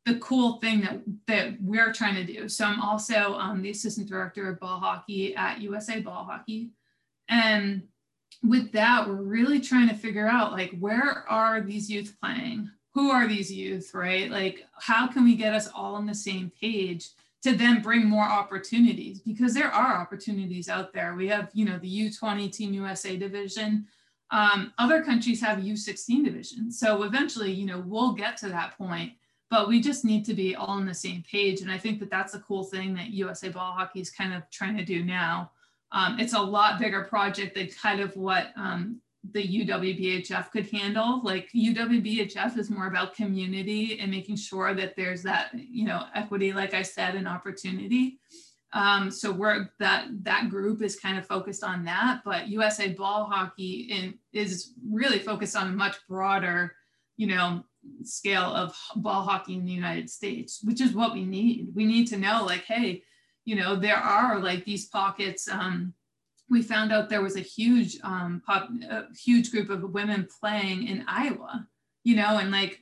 the cool thing that that we're trying to do. So I'm also um, the assistant director of ball hockey at USA Ball Hockey, and with that, we're really trying to figure out like where are these youth playing? Who are these youth, right? Like how can we get us all on the same page to then bring more opportunities because there are opportunities out there. We have, you know, the U20 Team USA division. Um, other countries have U16 divisions. So eventually, you know, we'll get to that point, but we just need to be all on the same page. And I think that that's a cool thing that USA Ball Hockey is kind of trying to do now. Um, it's a lot bigger project than kind of what um, the UWBHF could handle. Like UWBHF is more about community and making sure that there's that, you know, equity, like I said, and opportunity. Um, so we're that that group is kind of focused on that, but USA Ball Hockey in, is really focused on a much broader, you know, scale of ball hockey in the United States, which is what we need. We need to know, like, hey, you know, there are like these pockets. Um, we found out there was a huge, um, pop, a huge group of women playing in Iowa, you know, and like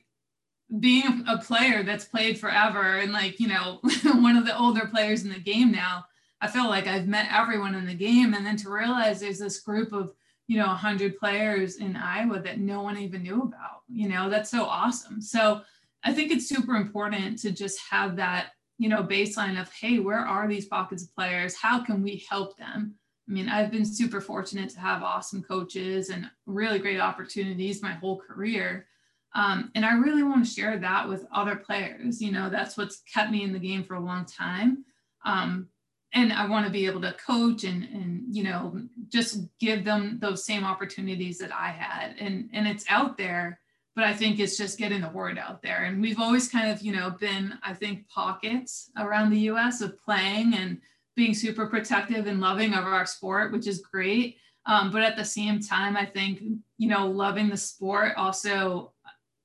being a player that's played forever and like, you know, one of the older players in the game now, I feel like I've met everyone in the game. And then to realize there's this group of, you know, 100 players in Iowa that no one even knew about, you know, that's so awesome. So I think it's super important to just have that you know, baseline of, hey, where are these pockets of players? How can we help them? I mean, I've been super fortunate to have awesome coaches and really great opportunities my whole career. Um, and I really want to share that with other players. You know, that's what's kept me in the game for a long time. Um, and I want to be able to coach and, and, you know, just give them those same opportunities that I had. And, and it's out there but I think it's just getting the word out there. And we've always kind of, you know, been, I think, pockets around the US of playing and being super protective and loving of our sport, which is great. Um, but at the same time, I think, you know, loving the sport also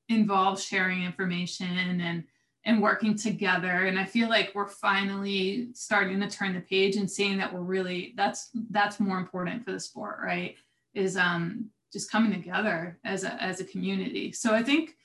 involves sharing information and and working together. And I feel like we're finally starting to turn the page and seeing that we're really that's that's more important for the sport, right? Is um just coming together as a, as a community. So I think,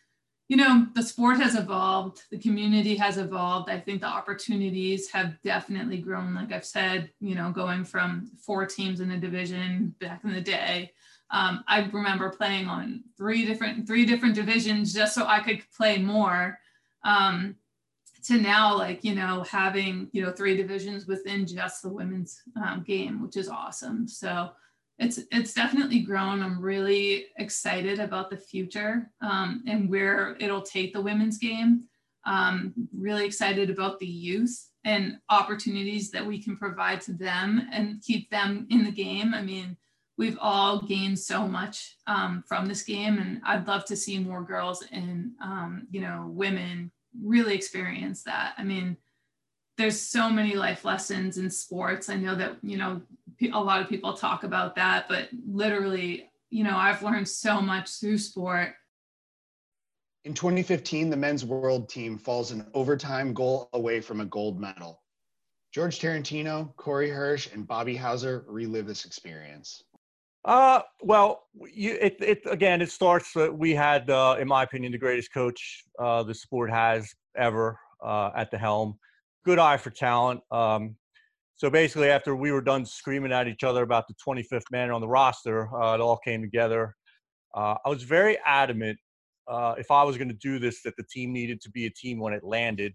you know, the sport has evolved, the community has evolved. I think the opportunities have definitely grown. Like I've said, you know, going from four teams in the division back in the day. Um, I remember playing on three different three different divisions just so I could play more. Um, to now, like you know, having you know three divisions within just the women's um, game, which is awesome. So it's it's definitely grown. I'm really excited about the future um, and where it'll take the women's game. Um, really excited about the youth and opportunities that we can provide to them and keep them in the game. I mean, we've all gained so much um, from this game, and I'd love to see more girls and um, you know women really experience that. I mean, there's so many life lessons in sports. I know that you know a lot of people talk about that, but literally, you know, I've learned so much through sport. In 2015, the men's world team falls an overtime goal away from a gold medal. George Tarantino, Corey Hirsch, and Bobby Hauser relive this experience. Uh, well, you, it, it again, it starts. Uh, we had, uh, in my opinion, the greatest coach uh, the sport has ever uh, at the helm. Good eye for talent. Um, so basically, after we were done screaming at each other about the 25th man on the roster, uh, it all came together. Uh, I was very adamant uh, if I was going to do this that the team needed to be a team when it landed,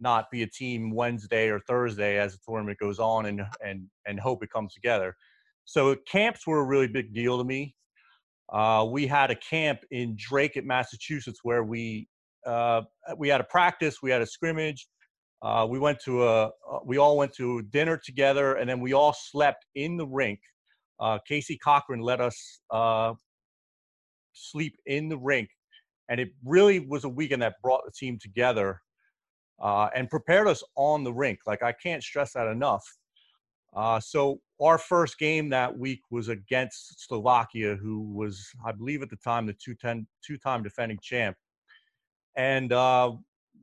not be a team Wednesday or Thursday as the tournament goes on and and and hope it comes together. So camps were a really big deal to me. uh, we had a camp in Dracut, Massachusetts, where we uh, we had a practice, we had a scrimmage, uh, we went to a uh, we all went to dinner together, and then we all slept in the rink. Uh, Casey Cochran let us uh, sleep in the rink, and it really was a weekend that brought the team together uh, and prepared us on the rink. Like I can't stress that enough. Uh, so our first game that week was against Slovakia, who was, I believe, at the time the two-ten, two-time defending champ, and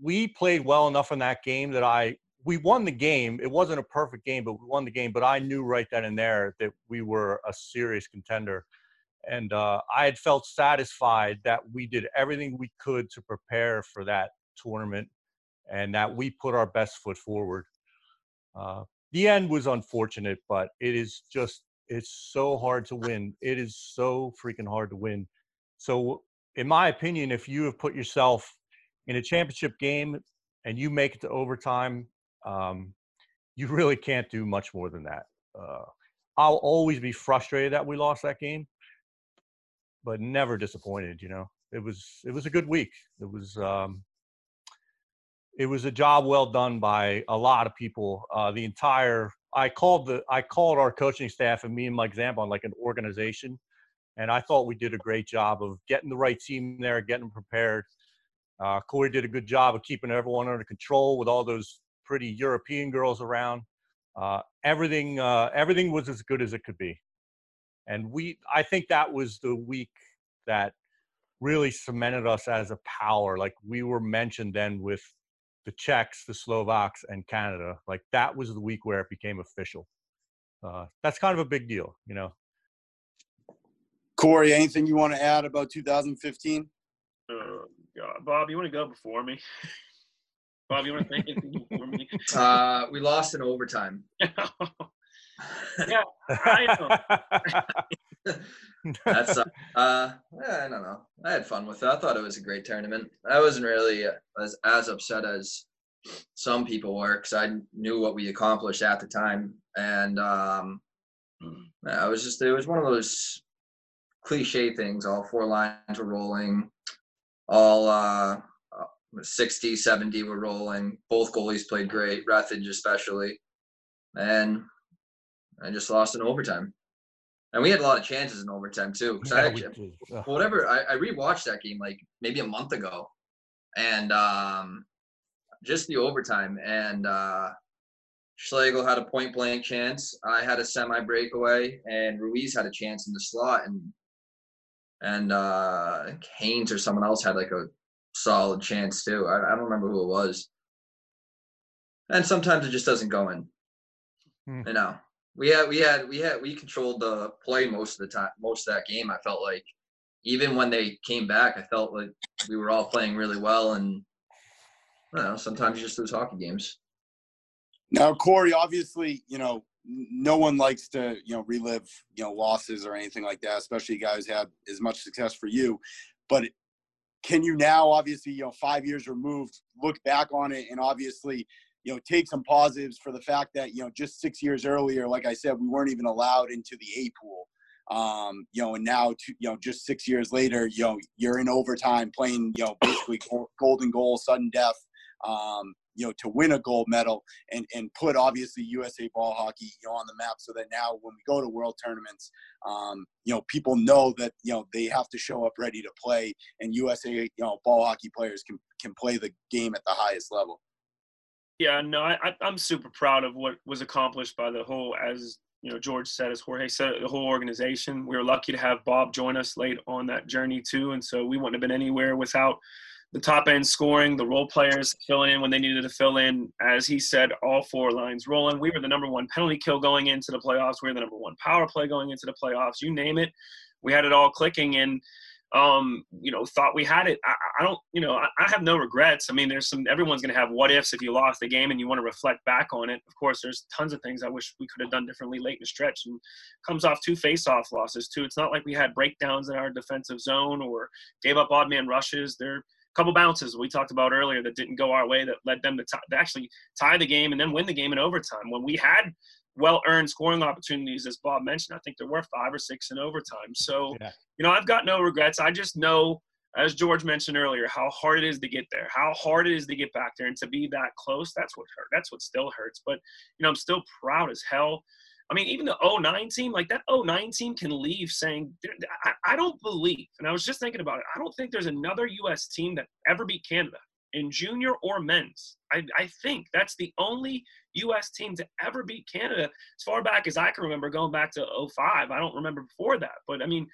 we played well enough in that game that I we won the game. It wasn't a perfect game, but we won the game. But I knew right then and there that we were a serious contender, and uh, I had felt satisfied that we did everything we could to prepare for that tournament, and that we put our best foot forward. Uh, the end was unfortunate, but it is just it's so hard to win. It is so freaking hard to win. So, in my opinion, if you have put yourself in a championship game and you make it to overtime, um, you really can't do much more than that. Uh, I'll always be frustrated that we lost that game, but never disappointed. You know, it was it was a good week. It was um, it was a job well done by a lot of people. Uh, the entire I called the I called our coaching staff and me and Mike Zambon like an organization, and I thought we did a great job of getting the right team there, getting them prepared. Uh, Corey did a good job of keeping everyone under control with all those pretty European girls around. Uh, everything uh, everything was as good as it could be, and we I think that was the week that really cemented us as a power. Like we were mentioned then with the Czechs, the Slovaks, and Canada. Like that was the week where it became official. Uh, that's kind of a big deal, you know. Corey, anything you want to add about 2015? Uh, Bob, you want to go before me? Bob, you want to think anything before me? Uh, we lost in overtime. yeah, I know. That's uh, uh, I don't know. I had fun with it. I thought it was a great tournament. I wasn't really as as upset as some people were because I knew what we accomplished at the time, and um, I was just it was one of those cliche things. All four lines were rolling. All uh, 60, 70 were rolling. Both goalies played great. Rethage especially, and I just lost in overtime. And we had a lot of chances in overtime too. Yeah, I actually, whatever, I, I rewatched that game like maybe a month ago, and um, just the overtime. And uh, Schlegel had a point blank chance. I had a semi breakaway, and Ruiz had a chance in the slot, and and uh, Haynes or someone else had like a solid chance too. I, I don't remember who it was. And sometimes it just doesn't go in. Hmm. You know, we had we had we had we controlled the play most of the time most of that game i felt like even when they came back i felt like we were all playing really well and you know, sometimes you just lose hockey games now corey obviously you know no one likes to you know relive you know losses or anything like that especially guys have as much success for you but can you now obviously you know five years removed look back on it and obviously you know, take some positives for the fact that, you know, just six years earlier, like I said, we weren't even allowed into the A pool. Um, you know, and now, to, you know, just six years later, you know, you're in overtime playing, you know, basically golden goal, sudden death, um, you know, to win a gold medal and, and put obviously USA ball hockey, you know, on the map so that now when we go to world tournaments, um, you know, people know that, you know, they have to show up ready to play and USA, you know, ball hockey players can, can play the game at the highest level. Yeah, no, I, I'm super proud of what was accomplished by the whole, as you know, George said, as Jorge said, the whole organization. We were lucky to have Bob join us late on that journey too, and so we wouldn't have been anywhere without the top end scoring, the role players filling in when they needed to fill in. As he said, all four lines rolling. We were the number one penalty kill going into the playoffs. We were the number one power play going into the playoffs. You name it, we had it all clicking. And um, you know, thought we had it. I, I don't, you know, I, I, have no regrets. I mean, there's some, everyone's going to have what ifs if you lost the game and you want to reflect back on it. Of course, there's tons of things I wish we could have done differently late in the stretch and comes off two face-off losses too. It's not like we had breakdowns in our defensive zone or gave up odd man rushes. There a couple bounces we talked about earlier that didn't go our way that led them to, t- to actually tie the game and then win the game in overtime when we had well earned scoring opportunities, as Bob mentioned. I think there were five or six in overtime. So, Yeah. you know, I've got no regrets. I just know, as George mentioned earlier, how hard it is to get there, how hard it is to get back there, and to be that close. That's what hurt. That's what still hurts. But you know, I'm still proud as hell. I mean, even the 09 team, like that 09 team can leave saying, I, I don't believe, and I was just thinking about it, I don't think there's another U.S. team that ever beat Canada in junior or men's. I, I think that's the only U.S. team to ever beat Canada as far back as I can remember, going back to 05. I don't remember before that. But I mean,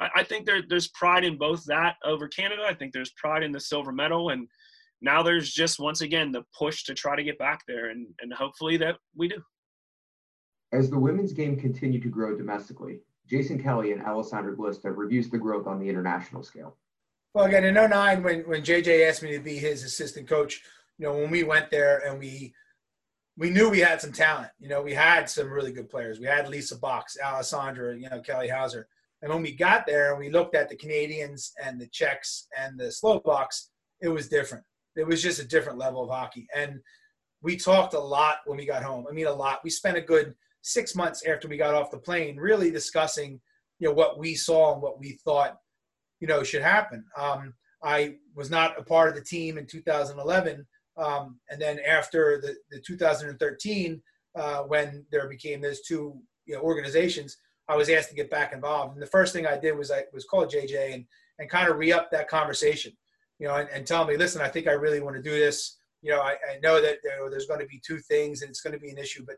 I, I think there, there's pride in both that over Canada. I think there's pride in the silver medal. And now there's just, once again, the push to try to get back there. And, and hopefully that we do. As the women's game continued to grow domestically, Jason Kelly and Alessandra Glista reviews the growth on the international scale. Well, again, in 09, when, when JJ asked me to be his assistant coach, you know, when we went there and we we knew we had some talent. You know, we had some really good players. We had Lisa Box, Alessandra, you know, Kelly Hauser. And when we got there and we looked at the Canadians and the Czechs and the Slovaks, it was different. It was just a different level of hockey. And we talked a lot when we got home. I mean, a lot. We spent a good six months after we got off the plane really discussing, you know, what we saw and what we thought, you know, should happen. Um, I was not a part of the team in 2011 um, and then after the, the 2013, uh, when there became those two you know, organizations, I was asked to get back involved. And the first thing I did was I was called JJ and, and kind of re-up that conversation, you know, and, and tell me, listen, I think I really want to do this. You know, I, I know that there, there's going to be two things and it's going to be an issue, but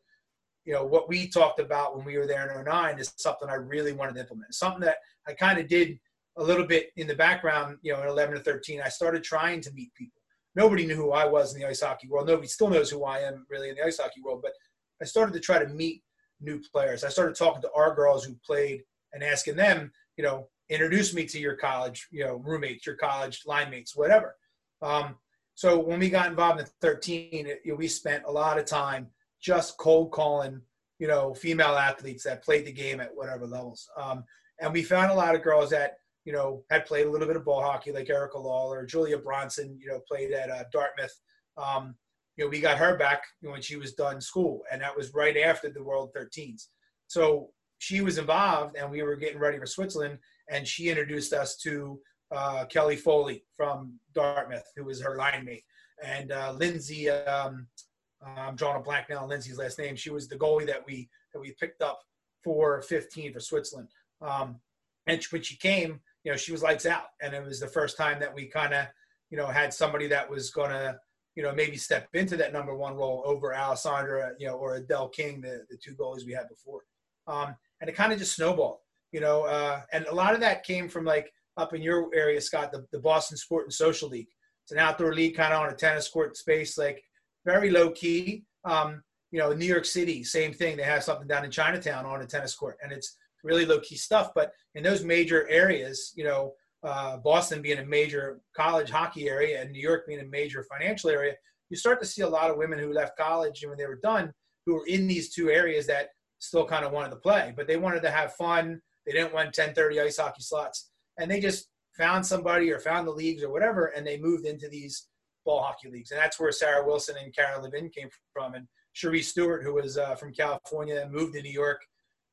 you know, what we talked about when we were there in 09 is something I really wanted to implement. Something that I kind of did a little bit in the background, you know, in 11 to 13, I started trying to meet people nobody knew who I was in the ice hockey world. Nobody still knows who I am really in the ice hockey world. But I started to try to meet new players. I started talking to our girls who played and asking them, you know, introduce me to your college, you know, roommates, your college line mates, whatever. Um, so when we got involved in 13, it, we spent a lot of time just cold calling, you know, female athletes that played the game at whatever levels. Um, and we found a lot of girls that you know, had played a little bit of ball hockey like Erica Lawler, Julia Bronson, you know, played at uh, Dartmouth. Um, you know, we got her back when she was done school, and that was right after the World 13s. So she was involved, and we were getting ready for Switzerland, and she introduced us to uh, Kelly Foley from Dartmouth, who was her line mate, and uh, Lindsay. Um, I'm drawing a blank now. on Lindsay's last name. She was the goalie that we that we picked up for 15 for Switzerland. Um, and when she came, you know, she was lights out. And it was the first time that we kind of, you know, had somebody that was to, you know, maybe step into that number one role over Alessandra, you know, or Adele King, the, the two goalies we had before. Um, and it kind of just snowballed, you know, uh, and a lot of that came from like up in your area, Scott, the, the Boston Sport and Social League. It's an outdoor league kind of on a tennis court space, like very low key. Um, you know, New York City, same thing. They have something down in Chinatown on a tennis court, and it's really low key stuff. But in those major areas, you know, uh, Boston being a major college hockey area and New York being a major financial area, you start to see a lot of women who left college and when they were done, who were in these two areas that still kind of wanted to play, but they wanted to have fun. They didn't want 10:30 ice hockey slots. And they just found somebody or found the leagues or whatever, and they moved into these ball hockey leagues. And that's where Sarah Wilson and Karen Levin came from. And Cherie Stewart, who was uh, from California, moved to New York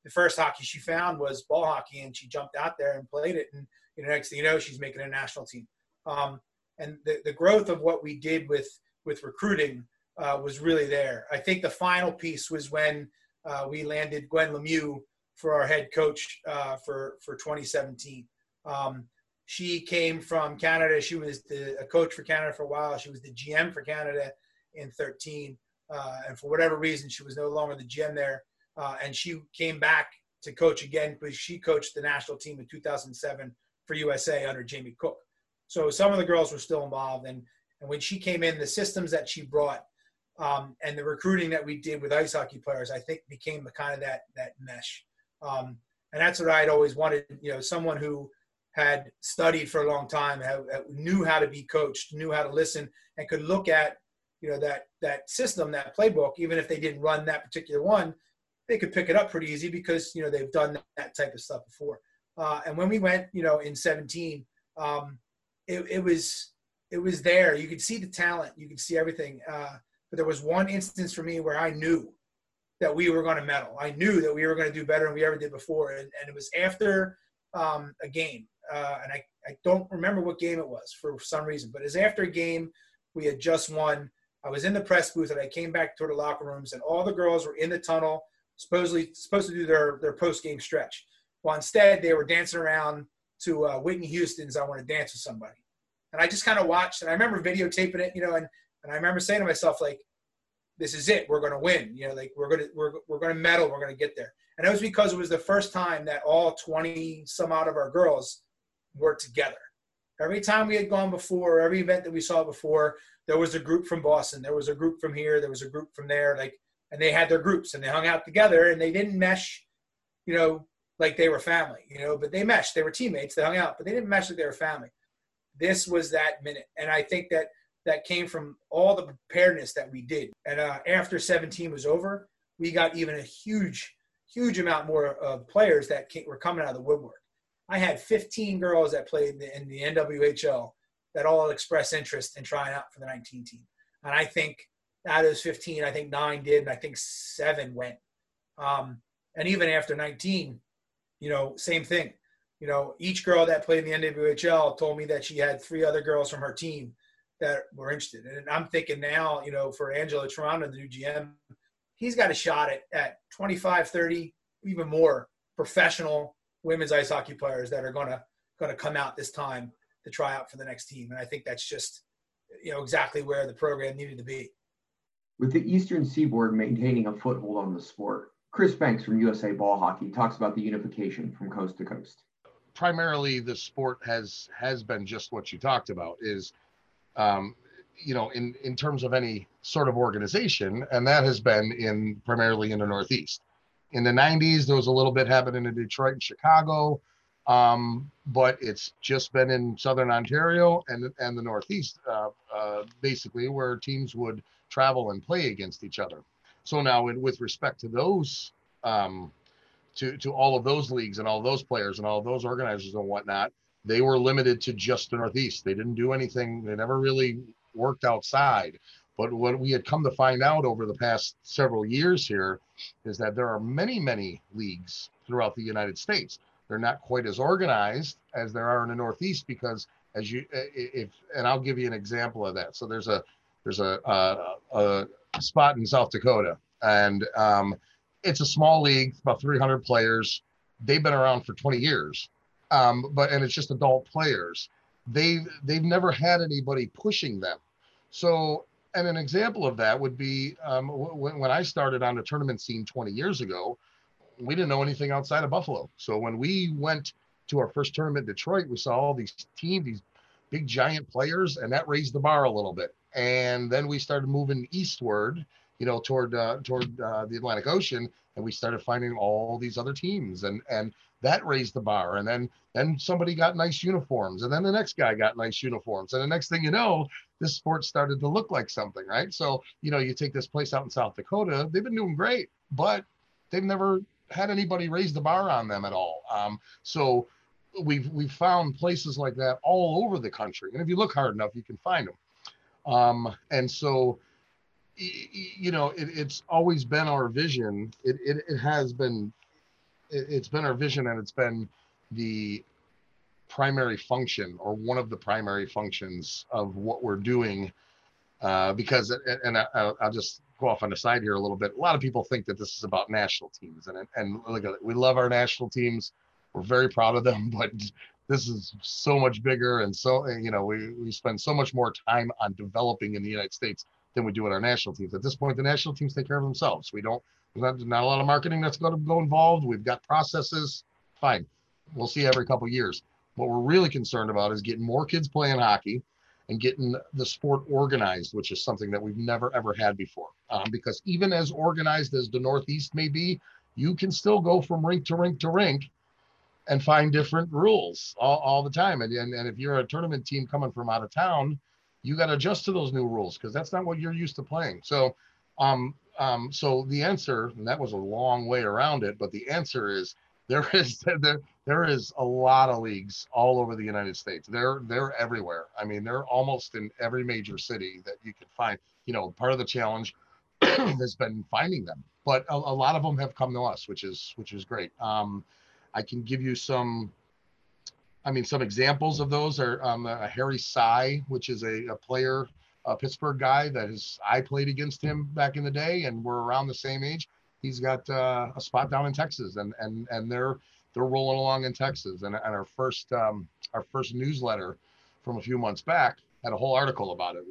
the first hockey she found was ball hockey, and she jumped out there and played it. And you know, next thing you know, she's making a national team. Um, and the, the growth of what we did with with recruiting uh, was really there. I think the final piece was when uh, we landed Gwen Lemieux for our head coach uh, for for 2017. Um, she came from Canada. She was the, a coach for Canada for a while. She was the GM for Canada in 13. Uh, and for whatever reason, she was no longer the GM there uh, and she came back to coach again because she coached the national team in 2007 for USA under Jamie Cook. So some of the girls were still involved, and and when she came in, the systems that she brought um, and the recruiting that we did with ice hockey players, I think became the kind of that that mesh. Um, and that's what I'd always wanted. You know, someone who had studied for a long time, knew how to be coached, knew how to listen, and could look at you know that that system, that playbook, even if they didn't run that particular one, they could pick it up pretty easy because you know they've done that type of stuff before. Uh, and when we went, you know, in 17, um, it, it, was it was there. You could see the talent, you could see everything. Uh, but there was one instance for me where I knew that we were going to medal. I knew that we were going to do better than we ever did before. And, and it was after um, a game, uh, and I, I don't remember what game it was for some reason, but it was after a game we had just won. I was in the press booth and I came back toward the locker rooms, and all the girls were in the tunnel, supposedly supposed to do their their post game stretch. Well, instead they were dancing around to uh, Whitney Houston's "I Want to Dance with Somebody," and I just kind of watched, and I remember videotaping it, you know, and and I remember saying to myself like, "This is it. We're going to win. You know, like we're gonna we're we're going to medal. We're going to get there." And it was because it was the first time that all 20 some out of our girls were together. Every time we had gone before, every event that we saw before, there was a group from Boston, there was a group from here, there was a group from there, like, and they had their groups and they hung out together and they didn't mesh, you know, like they were family, you know, but they meshed. They were teammates. They hung out, but they didn't mesh like they were family. This was that minute, and I think that that came from all the preparedness that we did. And uh, after 17 was over, we got even a huge, huge amount more of players that came, were coming out of the woodwork. I had 15 girls that played in the, in the NWHL that all expressed interest in trying out for the 19 team. And I think out of those 15, I think nine did, and I think seven went. Um, and even after 19, you know, same thing. You know, each girl that played in the NWHL told me that she had three other girls from her team that were interested. And I'm thinking now, you know, for Angelo Toronto, the new GM, he's got a shot at, at 25, 30, even more professional women's ice hockey players that are going to going to come out this time to try out for the next team. And I think that's just you know exactly where the program needed to be. With the Eastern Seaboard maintaining a foothold on the sport, Chris Banks from USA Ball Hockey talks about the unification from coast to coast. Primarily, the sport has has been just what you talked about. Is um, you know, in in terms of any sort of organization, and that has been in primarily in the Northeast in the 90s there was a little bit happening in detroit and chicago um, but it's just been in southern ontario and and the northeast uh, uh, basically where teams would travel and play against each other. So now in, with respect to those um, to to all of those leagues and all those players and all those organizers and whatnot they were limited to just the northeast. They didn't do anything. They never really worked outside but what we had come to find out over the past several years here is that there are many, many leagues throughout the United States. They're not quite as organized as there are in the Northeast because, as you, if, and I'll give you an example of that. So there's a there's a a, a spot in South Dakota, and um, it's a small league, about 300 players. They've been around for 20 years, um, but and it's just adult players. They they've never had anybody pushing them. So and an example of that would be um, when, when I started on the tournament scene 20 years ago, we didn't know anything outside of Buffalo. So when we went to our first tournament in Detroit, we saw all these teams, these big giant players, and that raised the bar a little bit. And then we started moving eastward, you know, toward uh, toward uh, the Atlantic Ocean, and we started finding all these other teams, and and that raised the bar. And then then somebody got nice uniforms, and then the next guy got nice uniforms, and the next thing you know, this sport started to look like something, right? So you know, you take this place out in South Dakota, they've been doing great, but they've never had anybody raise the bar on them at all. Um, so we've we've found places like that all over the country, and if you look hard enough, you can find them. Um, and so you know, it, it's always been our vision. It, it, it has been, it, has been our vision and it's been the primary function or one of the primary functions of what we're doing. Uh, because, and I, will just go off on the side here a little bit. A lot of people think that this is about national teams and, and look at it. We love our national teams. We're very proud of them, but this is so much bigger and so you know we, we spend so much more time on developing in the united states than we do with our national teams. At this point, the national teams take care of themselves. We don't, there's not, not a lot of marketing that's going to go involved. We've got processes. Fine. We'll see every couple years. What we're really concerned about is getting more kids playing hockey and getting the sport organized, which is something that we've never ever had before. Um, because even as organized as the Northeast may be, you can still go from rink to rink to rink and find different rules all, all the time. And, and, and if you're a tournament team coming from out of town, you got to adjust to those new rules because that's not what you're used to playing. So, um, um, so the answer, and that was a long way around it, but the answer is there is there there is a lot of leagues all over the United States. They're they're everywhere. I mean, they're almost in every major city that you can find. You know, part of the challenge has been finding them. But a, a, lot of them have come to us, which is which is great. Um, I can give you some. I mean, some examples of those are um, uh, Harry Sy, which is a, a player, a Pittsburgh guy that is I played against him back in the day, and we're around the same age. He's got uh, a spot down in Texas, and and and they're they're rolling along in Texas. And, and our first um, our first newsletter from a few months back had a whole article about it,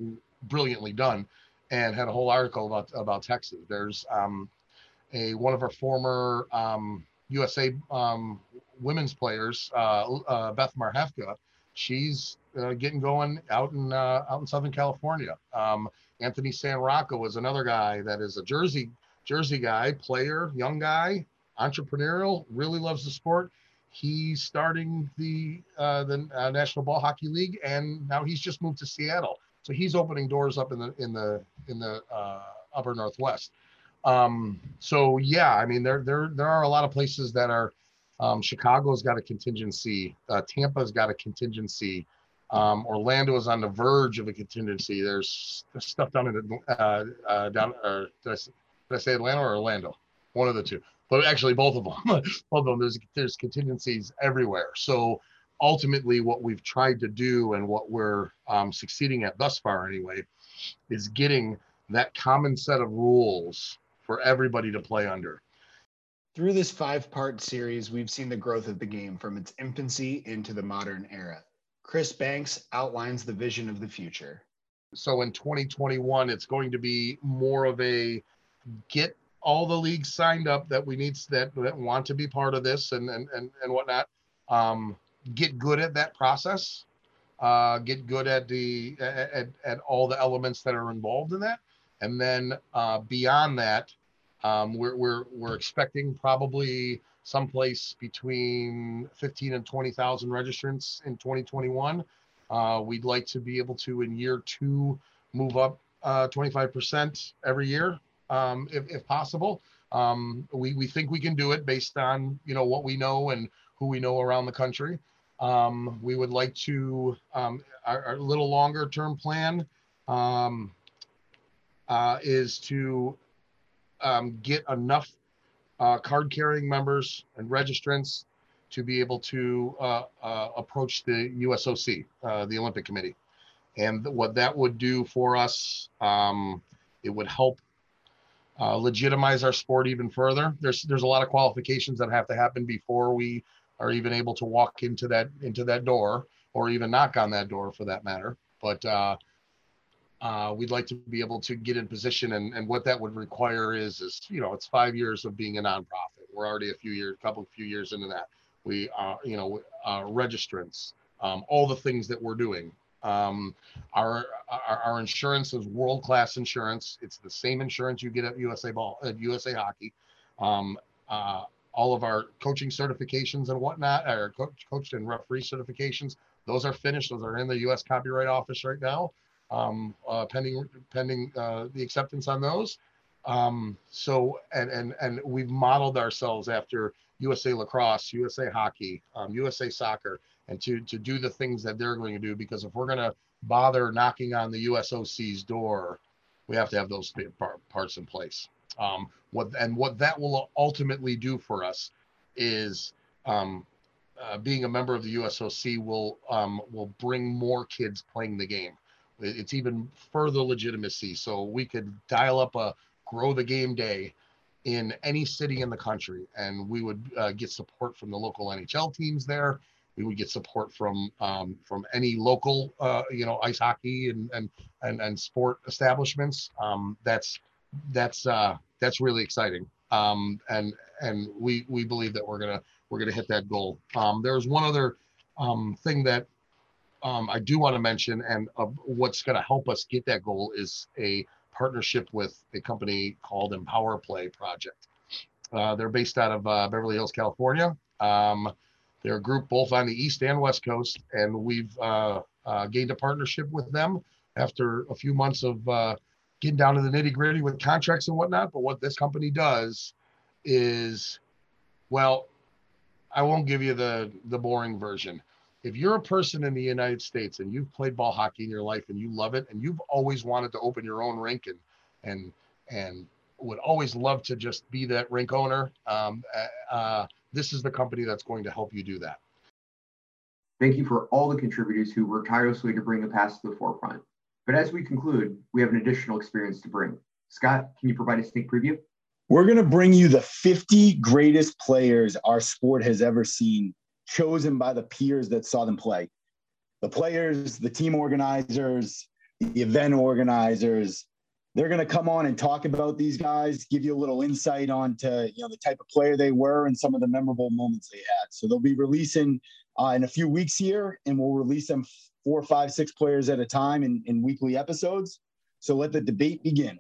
brilliantly done, and had a whole article about about Texas. There's um, a one of our former um, USA um, women's players, uh, uh, Beth Marhefka. She's uh, getting going out in uh, out in Southern California. Um, Anthony San Rocco was another guy that is a Jersey Jersey guy, player, young guy, entrepreneurial, really loves the sport. He's starting the uh, the uh, National Ball Hockey League, and now he's just moved to Seattle. So he's opening doors up in the in the in the uh, upper northwest. Um, so yeah, I mean there there there are a lot of places that are. Um, Chicago's got a contingency. Uh, Tampa's got a contingency. Um, Orlando is on the verge of a contingency. There's, there's stuff down in the uh, uh, down. Or did I, did I say Atlanta or Orlando? One of the two but actually both of them, both of them. There's there's contingencies everywhere. So ultimately, what we've tried to do and what we're um, succeeding at thus far, anyway, is getting that common set of rules for everybody to play under. Through this five part series, we've seen the growth of the game from its infancy into the modern era. Chris Banks outlines the vision of the future. So in 2021, it's going to be more of a get all the leagues signed up that we need that, that want to be part of this and and and, and whatnot. Um, get good at that process. Uh, get good at the at, at all the elements that are involved in that, and then uh, beyond that, um, we're we're we're expecting probably someplace between 15 and 20,000 registrants in 2021. Uh, we'd like to be able to in year two move up uh, 25% every year um, if, if possible. Um, we, we think we can do it based on, you know, what we know and who we know around the country. Um, we would like to, um, our, our, little longer term plan um, uh, is to um, get enough uh, card carrying members and registrants to be able to uh, uh, approach the USOC, uh, the Olympic Committee. And what that would do for us, it would help uh, legitimize our sport even further. There's there's a lot of qualifications that have to happen before we are even able to walk into that into that door or even knock on that door for that matter. But uh, uh, we'd like to be able to get in position, and, and what that would require is is you know it's five years of being a nonprofit. We're already a few years, a couple few years into that. We are you know uh, registrants, um, all the things that we're doing. Um, our, our, our insurance is world class insurance. It's the same insurance you get at USA Ball at USA Hockey. Um, uh, all of our coaching certifications and whatnot, our coach, coach and referee certifications, those are finished. Those are in the U.S. Copyright Office right now, um, uh, pending pending uh, the acceptance on those. Um, so and and and we've modeled ourselves after USA Lacrosse, USA Hockey, um, USA Soccer, and to to do the things that they're going to do. Because if we're going to bother knocking on the USOC's door, we have to have those parts in place. Um, what and what that will ultimately do for us is um, uh, being a member of the USOC will um, will bring more kids playing the game. It's even further legitimacy. So we could dial up a grow the game day in any city in the country, and we would uh, get support from the local NHL teams there we would get support from um, from any local uh, you know ice hockey and and and, and sport establishments. Um, that's that's uh, that's really exciting. Um, and and we we believe that we're gonna we're gonna hit that goal. Um, there's one other um, thing that um, I do want to mention, and uh, what's going to help us get that goal is a partnership with a company called Empower Play Project. Uh, they're based out of uh, Beverly Hills, California. Um, they're a group both on the East and West Coast, and we've uh, uh, gained a partnership with them after a few months of uh, getting down to the nitty gritty with contracts and whatnot. But what this company does is, well, I won't give you the the boring version. If you're a person in the United States and you've played ball hockey in your life and you love it and you've always wanted to open your own rink and and and would always love to just be that rink owner. Um, uh, this is the company that's going to help you do that. Thank you for all the contributors who worked tirelessly to bring the past to the forefront. But as we conclude, we have an additional experience to bring. Scott, can you provide a sneak preview? We're going to bring you the 50 greatest players our sport has ever seen, chosen by the peers that saw them play. The players, the team organizers, the event organizers, they're going to come on and talk about these guys, give you a little insight onto you know the type of player they were and some of the memorable moments they had. So they'll be releasing uh, in a few weeks here, and we'll release them four, five, six players at a time in, in weekly episodes. So let the debate begin.